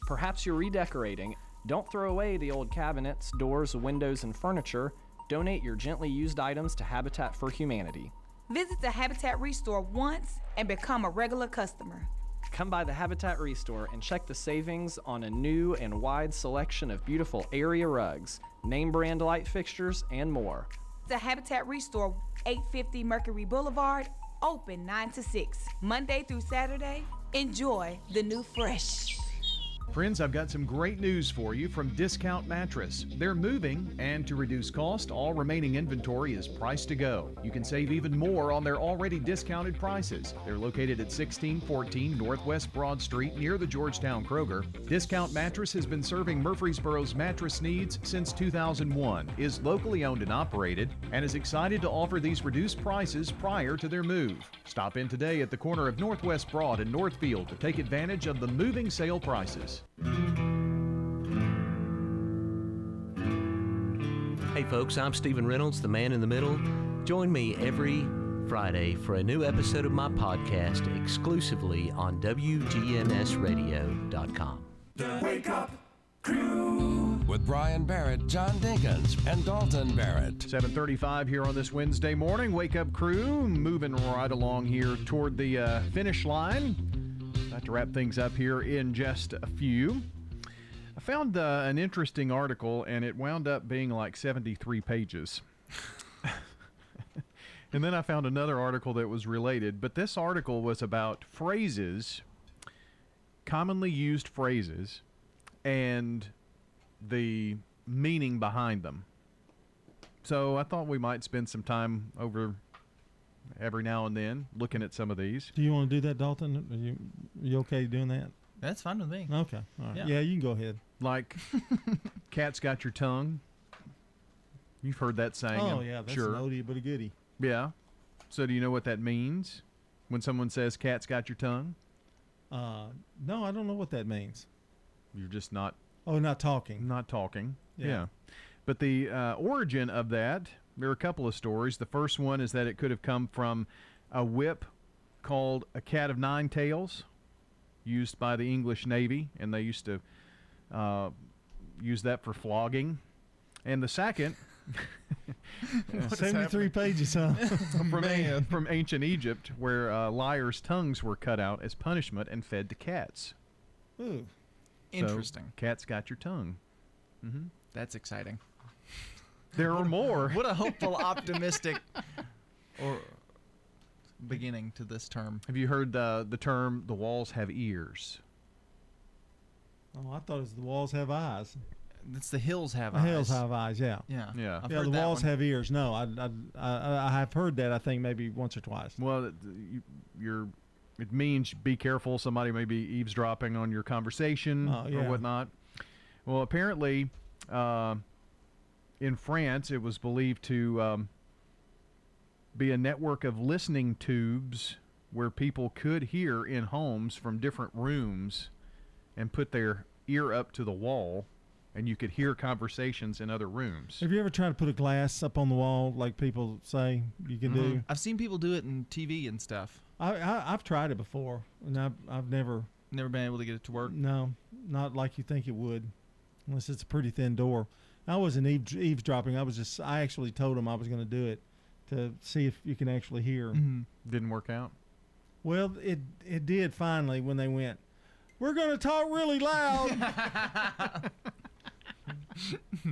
Perhaps you're redecorating. Don't throw away the old cabinets, doors, windows, and furniture. Donate your gently used items to Habitat for Humanity. Visit the Habitat Restore once and become a regular customer. Come by the Habitat Restore and check the savings on a new and wide selection of beautiful area rugs, name brand light fixtures, and more. The Habitat Restore, 850 Mercury Boulevard, open 9 to 6, Monday through Saturday. Enjoy the new fresh. Friends, I've got some great news for you from Discount Mattress. They're moving, and to reduce cost, all remaining inventory is priced to go. You can save even more on their already discounted prices. They're located at 1614 Northwest Broad Street near the Georgetown Kroger. Discount Mattress has been serving Murfreesboro's mattress needs since 2001, is locally owned and operated, and is excited to offer these reduced prices prior to their move. Stop in today at the corner of Northwest Broad and Northfield to take advantage of the moving sale prices. Hey folks, I'm Stephen Reynolds, the man in the middle. Join me every Friday for a new episode of my podcast exclusively on WGNSradio.com. The Wake Up Crew with Brian Barrett, John Dinkins, and Dalton Barrett. 7:35 here on this Wednesday morning. Wake up crew, moving right along here toward the uh, finish line. To wrap things up here in just a few. I found uh, an interesting article, and it wound up being like 73 pages. and then I found another article that was related, but this article was about phrases, commonly used phrases, and the meaning behind them. So I thought we might spend some time over every now and then looking at some of these. Do you want to do that, Dalton? Are you, you okay doing that? That's fine with me. Okay. All right. Yeah. Yeah, you can go ahead. Like, cat's got your tongue. You've heard that saying. Oh I'm yeah, that's sure. an oldie but a goodie. Yeah. So do you know what that means when someone says cat's got your tongue? Uh, no, I don't know what that means. You're just not Oh, not talking. not talking. Yeah. Yeah. But the uh, origin of that, there are a couple of stories. The first one is that it could have come from a whip called a cat of nine tails, used by the English Navy, and they used to uh, use that for flogging. And the second, Seventy-three pages, huh? from, a- from ancient Egypt, where uh, liars' tongues were cut out as punishment and fed to cats. Ooh. So, Interesting. cats got your tongue. Mm-hmm. That's exciting. There are more. What a hopeful, optimistic, or beginning to this term. Have you heard the the term "the walls have ears"? Oh, I thought it was the walls have eyes. It's the hills have The eyes. hills have eyes. Yeah. Yeah. Yeah. I've yeah. The walls one. have ears. No, I, I, I, I have heard that. I think maybe once or twice. Well, it- you, you're. It means be careful. Somebody may be eavesdropping on your conversation Oh, yeah. or whatnot. Well, apparently, uh, in France, it was believed to um, be a network of listening tubes where people could hear in homes from different rooms and put their ear up to the wall, and you could hear conversations in other rooms. Have you ever tried to put a glass up on the wall like people say you can do? Mm-hmm. I've seen people do it in TV and stuff. I, I I've tried it before, and I've I've never Never been able to get it to work. no, not like you think it would, unless it's a pretty thin door. I wasn't eaves- eavesdropping. I was just I actually told them I was going to do it to see if you can actually hear. Mhm. Didn't work out. Well, it it did finally when they went. We're going to talk really loud.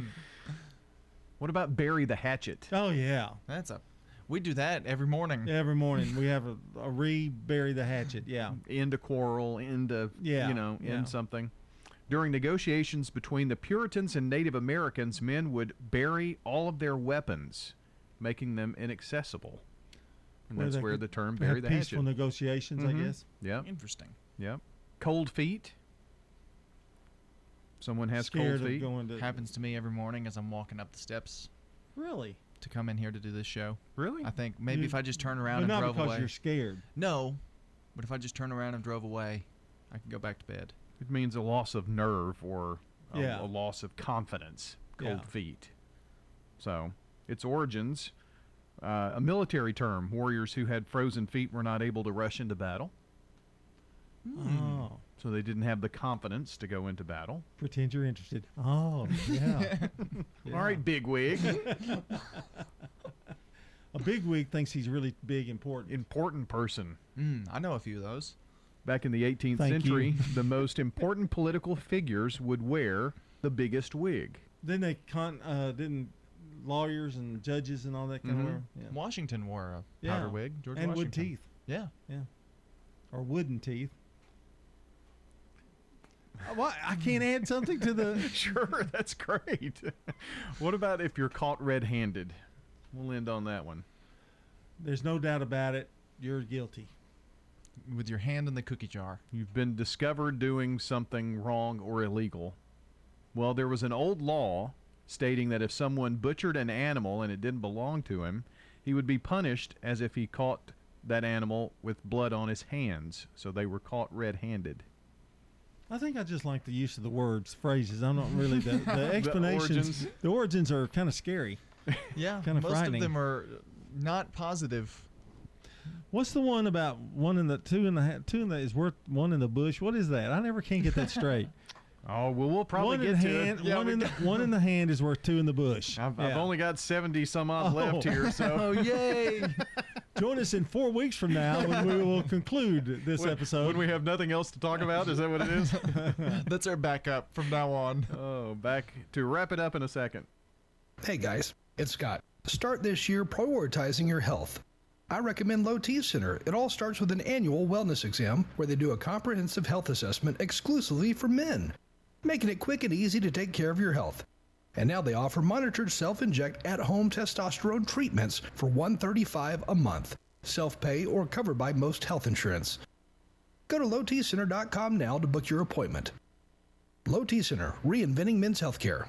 What about bury the hatchet? oh yeah. That's a. We do that every morning. Every morning we have a, a re bury the hatchet. Yeah. end a quarrel, end a Yeah, you know, yeah. end something. During negotiations between the Puritans and Native Americans, men would bury all of their weapons, making them inaccessible. And that's where could the term have bury the peaceful hatchet. negotiations, Mhm. I guess. Yeah, Interesting. Yep. Cold feet. Someone has Scared cold of feet. going to Happens to me every morning as I'm walking up the steps really. to come in here to do this show. Really? I think maybe You- if I just turn around But and not drove because away. you're scared. No, but if I just turn around and drove away, I can go back to bed. It means a loss of nerve or a, Yeah. a loss of confidence. Cold Yeah. feet. So, its origins uh, a military term. Warriors who had frozen feet were not able to rush into battle, Oh, so they didn't have the confidence to go into battle. pretend you're interested. Oh, yeah. All right, bigwig. a big wig thinks he's really big, important. Important person. Mm, I know a few of those. Back in the 18th Thank century, you. the most important political figures would wear the biggest wig. Then they con uh, didn't lawyers and judges and all that kind Mhm. of wear. Yeah. Washington wore a Yeah. powder wig. George and wood teeth. Yeah. Yeah. Or wooden teeth. What? I can't add something to the. sure, that's great. what about if you're caught red-handed? We'll end on that one. There's no doubt about it. You're guilty. With your hand in the cookie jar. You've been discovered doing something wrong or illegal. Well, there was an old law stating that if someone butchered an animal and it didn't belong to him, he would be punished as if he caught that animal with blood on his hands. So they were caught red-handed. I think I just like the use of the words, phrases. I'm not really the, the The explanations. origins. the origins are kind of scary. Yeah, kind of most frightening. of them are not positive. What's the one about one in the two in the ha- two in the is worth one in the bush? What is that? I never can get that straight. Oh well, we'll probably one get in to hand, it. Yeah, one in the, one in the hand is worth two in the bush. I've, I've only got seventy some odd Oh. left here, so Oh, yay. Join us in four weeks from now when we will conclude this When- episode. when we have nothing else to talk about. Is that what it is? That's our backup from now on. Oh, back to wrap it up in a second. Hey guys, it's Scott. Start this year prioritizing your health. I recommend Low T Center. It all starts with an annual wellness exam where they do a comprehensive health assessment exclusively for men, making it quick and easy to take care of your health. And now they offer monitored self-inject at-home testosterone treatments for 135 a month, self-pay or covered by most health insurance. Go to lowtcenter.com now to book your appointment. Low T Center, reinventing men's healthcare.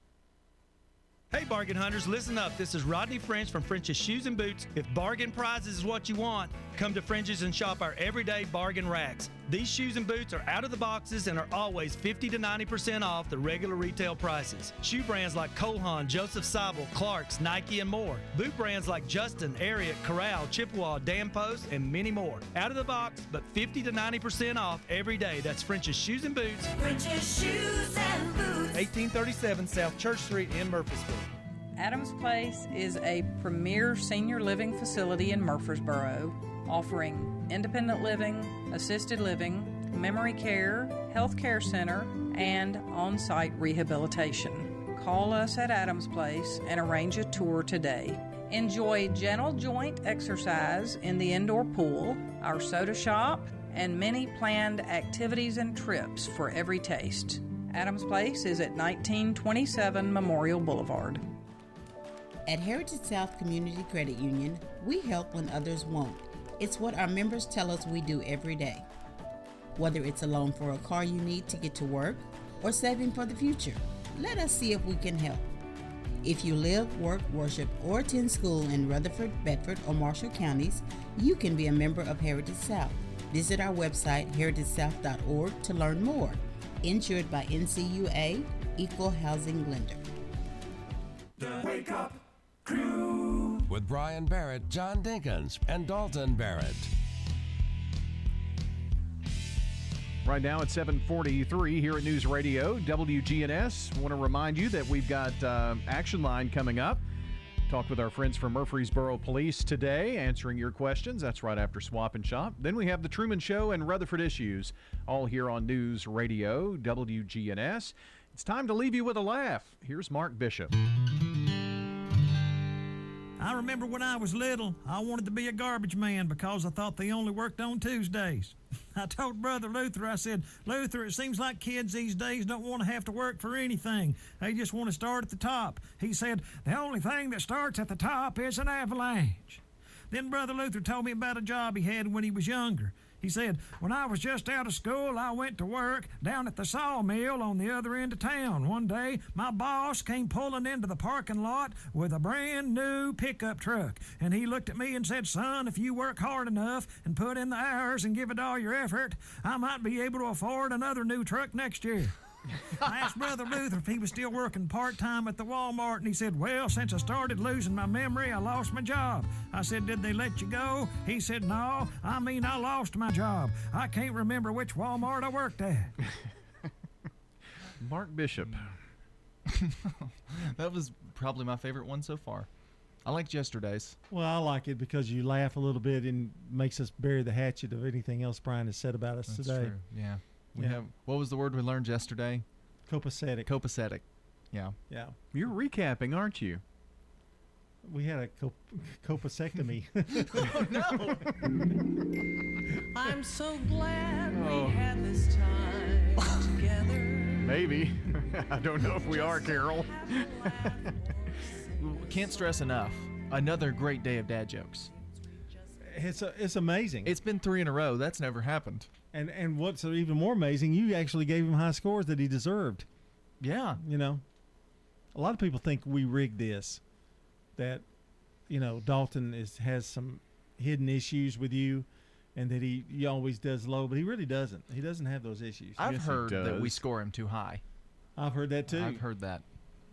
Hey, bargain hunters, listen up. This is Rodney French from French's Shoes and Boots. If bargain prizes is what you want, come to French's and shop our everyday bargain racks. These shoes and boots are out of the boxes and are always 50 to 90% off the regular retail prices. Shoe brands like Cole Haan, Joseph Seibel, Clark's, Nike, and more. Boot brands like Justin, Ariat, Corral, Chippewa, Dan Post, and many more. Out of the box, but 50 to 90% off every day. That's French's Shoes and Boots. French's Shoes and Boots. 1837 South Church Street in Murfreesboro. Adams Place is a premier senior living facility in Murfreesboro, offering independent living, assisted living, memory care, health care center, and on site rehabilitation. Call us at Adams Place and arrange a tour today. Enjoy gentle joint exercise in the indoor pool, our soda shop, and many planned activities and trips for every taste. Adams Place is at 1927 Memorial Boulevard. At Heritage South Community Credit Union, we help when others won't. It's what our members tell us we do every day. Whether it's a loan for a car you need to get to work or saving for the future, let us see if we can help. If you live, work, worship, or attend school in Rutherford, Bedford, or Marshall counties, you can be a member of Heritage South. Visit our website, heritagesouth.org, to learn more. Insured by NCUA, Equal Housing Lender. Wake up crew with Brian Barrett, John Dinkins, and Dalton Barrett. Right now at 7:43 here at News Radio WGNS. Want to remind you that we've got uh, Action Line coming up. Talk with our friends from Murfreesboro Police today, answering your questions. That's right after Swap and Shop. Then we have the Truman Show and Rutherford Issues, all here on News Radio WGNS. It's time to leave you with a laugh. Here's Mark Bishop. I remember when I was little, I wanted to be a garbage man because I thought they only worked on Tuesdays. I told Brother Luther, I said, Luther, it seems like kids these days don't want to have to work for anything. They just want to start at the top. He said, the only thing that starts at the top is an avalanche. Then Brother Luther told me about a job he had when he was younger. He said, When I was just out of school, I went to work down at the sawmill on the other end of town. One day, my boss came pulling into the parking lot with a brand new pickup truck. And he looked at me and said, Son, if you work hard enough and put in the hours and give it all your effort, I might be able to afford another new truck next year. I asked Brother Luther if he was still working part time at the Walmart, and he said, Well, since I started losing my memory, I lost my job. I said, Did they let you go? He said, No, I mean, I lost my job. I can't remember which Walmart I worked at. Mark Bishop. that was probably my favorite one so far. I liked yesterday's. Well, I like it because you laugh a little bit and makes us bury the hatchet of anything else Brian has said about us That's today. true. Yeah. We Yeah. have what was the word we learned yesterday? Copacetic. Copacetic. Yeah. Yeah. You're recapping, aren't you? We had a cop- copacectomy. Oh, I'm so glad Oh. we had this time together. Maybe. I don't know if we are, Carol. Can't stress enough. Another great day of dad jokes. It's a, it's amazing. It's been three in a row. That's never happened. And and what's even more amazing, you actually gave him high scores that he deserved. Yeah. You know, a lot of people think we rigged this, that, you know, Dalton is has some hidden issues with you, and that he, he always does low, but he really doesn't. He doesn't have those issues. I've heard that we score him too high. I've heard that too. I've heard that.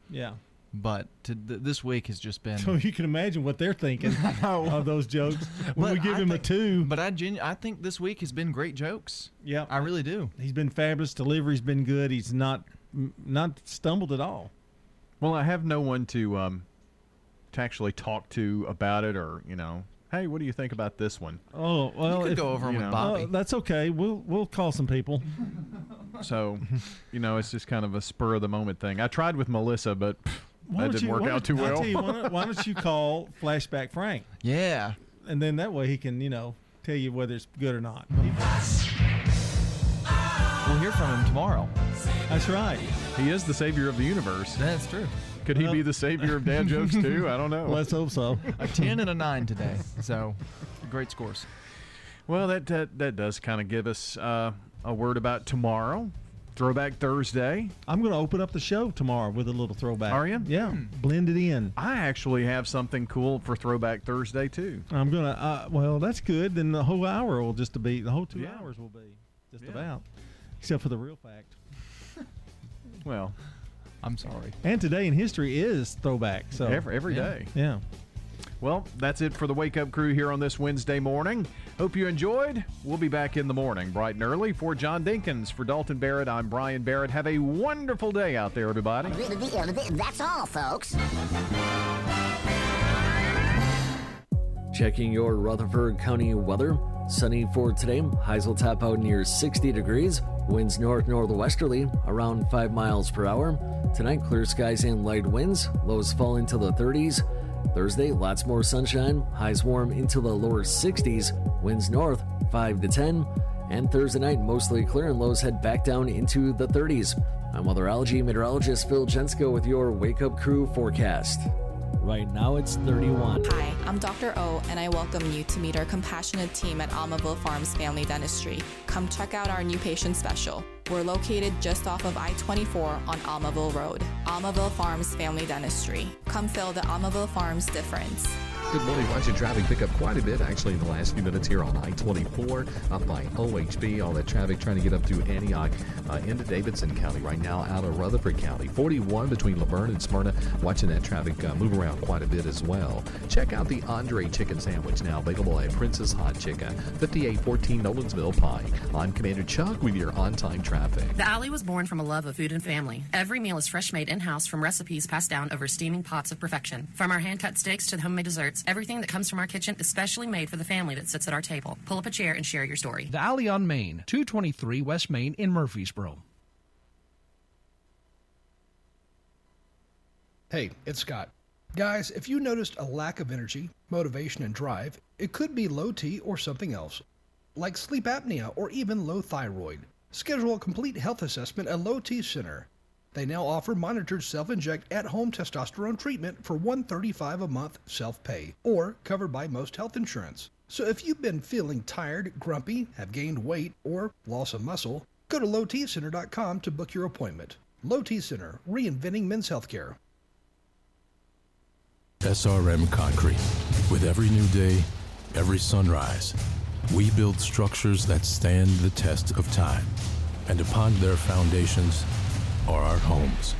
Yeah. But to th- this week has just been. So you can imagine what they're thinking of those jokes when we give I him a two. But I genu- I think this week has been great jokes. Yeah, I really do. He's been fabulous. Delivery's been good. He's not not stumbled at all. Well, I have no one to um, to actually talk to about it, or you know, hey, what do you think about this one? Oh well, could if- go over 'em you with know. Bobby. Oh, that's okay. We'll we'll call some people. So, you know, it's just kind of a spur of the moment thing. I tried with Melissa, but pff, Why that didn't you- work why out too don't- well. you, why, don't, why don't you call Flashback Frank? Yeah. And then that way he can, you know, tell you whether it's good or not. We'll hear from him tomorrow. That's right. He is the savior of the universe. That's true. Could he be the savior of dad jokes too? I don't know. Let's hope so. A 10 and a 9 today. So, great scores. Well, that that, that does kind of give us uh, a word about tomorrow, Throwback Thursday. I'm going to open up the show tomorrow with a little throwback. Are you? Yeah. Blend it in. I actually have something cool for Throwback Thursday too. I'm going to, uh, well, that's good. Then the whole hour will just be, the whole two Yeah. hours will be just Yeah. about, except for the real fact. Well, I'm sorry. And today in history is throwback. So every every yeah. day. Yeah. Well, that's it for the Wake Up Crew here on this Wednesday morning. Hope you enjoyed. We'll be back in the morning, bright and early. For John Dinkins, for Dalton Barrett, I'm Brian Barrett. Have a wonderful day out there, everybody. That's all, folks. Checking your Rutherford County weather. Sunny for today. Highs will top out near 60 degrees. Winds north northwesterly around 5 miles per hour. Tonight, clear skies and light winds. Lows fall into the 30s. Thursday, lots more sunshine. Highs warm into the lower 60s. Winds north 5 to 10. And Thursday night, mostly clear and lows head back down into the 30s. I'm weatherology meteorologist Phil Jensko with your Wake Up Crew forecast. Right now it's 31. Hi, I'm Dr. O, and I welcome you to meet our compassionate team at Almaville Farms Family Dentistry. Come check out our new patient special. We're located just off of I 24 on Almaville Road. Almaville Farms Family Dentistry. Come feel the Almaville Farms difference. Good morning. Watching traffic pick up quite a bit actually in the last few minutes here on I-24 up by OHB. All that traffic trying to get up to Antioch uh, into Davidson County right now out of Rutherford County. 41 between La Vergne and Smyrna. Watching that traffic uh, move around quite a bit as well. Check out the Andre Chicken Sandwich now available at Prince's Hot Chicken, 5814 Nolensville Pike. I'm Commander Chuck with your on-time traffic. The Alley was born from a love of food and family. Every meal is fresh made in house from recipes passed down over steaming pots of perfection. From our hand cut steaks to the homemade desserts, everything that comes from our kitchen is specially made for the family that sits at our table. Pull up a chair and share your story. The Alley on Main, 223 West Main in Murfreesboro. Hey, it's Scott. Guys, if you noticed a lack of energy, motivation, and drive, it could be low T or something else, like sleep apnea or even low thyroid. Schedule a complete health assessment at Low T Center. They now offer monitored self-inject at-home testosterone treatment for 135 a month self-pay or covered by most health insurance. So if you've been feeling tired, grumpy, have gained weight, or loss of muscle, go to lowtcenter.com to book your appointment. Low T Center, reinventing men's healthcare. SRM Concrete. With every new day, every sunrise, we build structures that stand the test of time. And upon their foundations are our homes,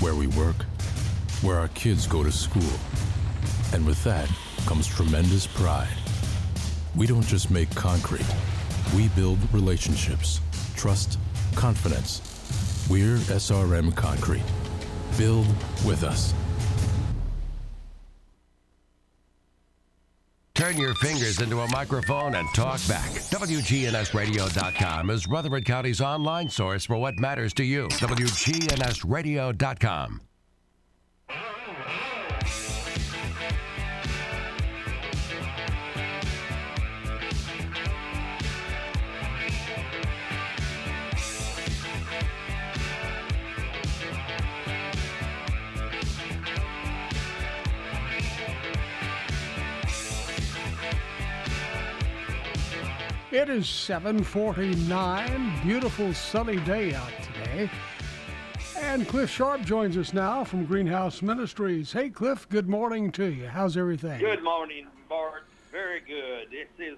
where we work, where our kids go to school. And with that comes tremendous pride. We don't just make concrete, we build relationships, trust, confidence. We're SRM Concrete. Build with us. Turn your fingers into a microphone and talk back. WGNSradio.com is Rutherford County's online source for what matters to you. WGNSradio.com. It is 7:49. Beautiful sunny day out today. And Cliff Sharp joins us now from Greenhouse Ministries. Hey Cliff, good morning to you. How's everything? Good morning, Bart. Very good. This is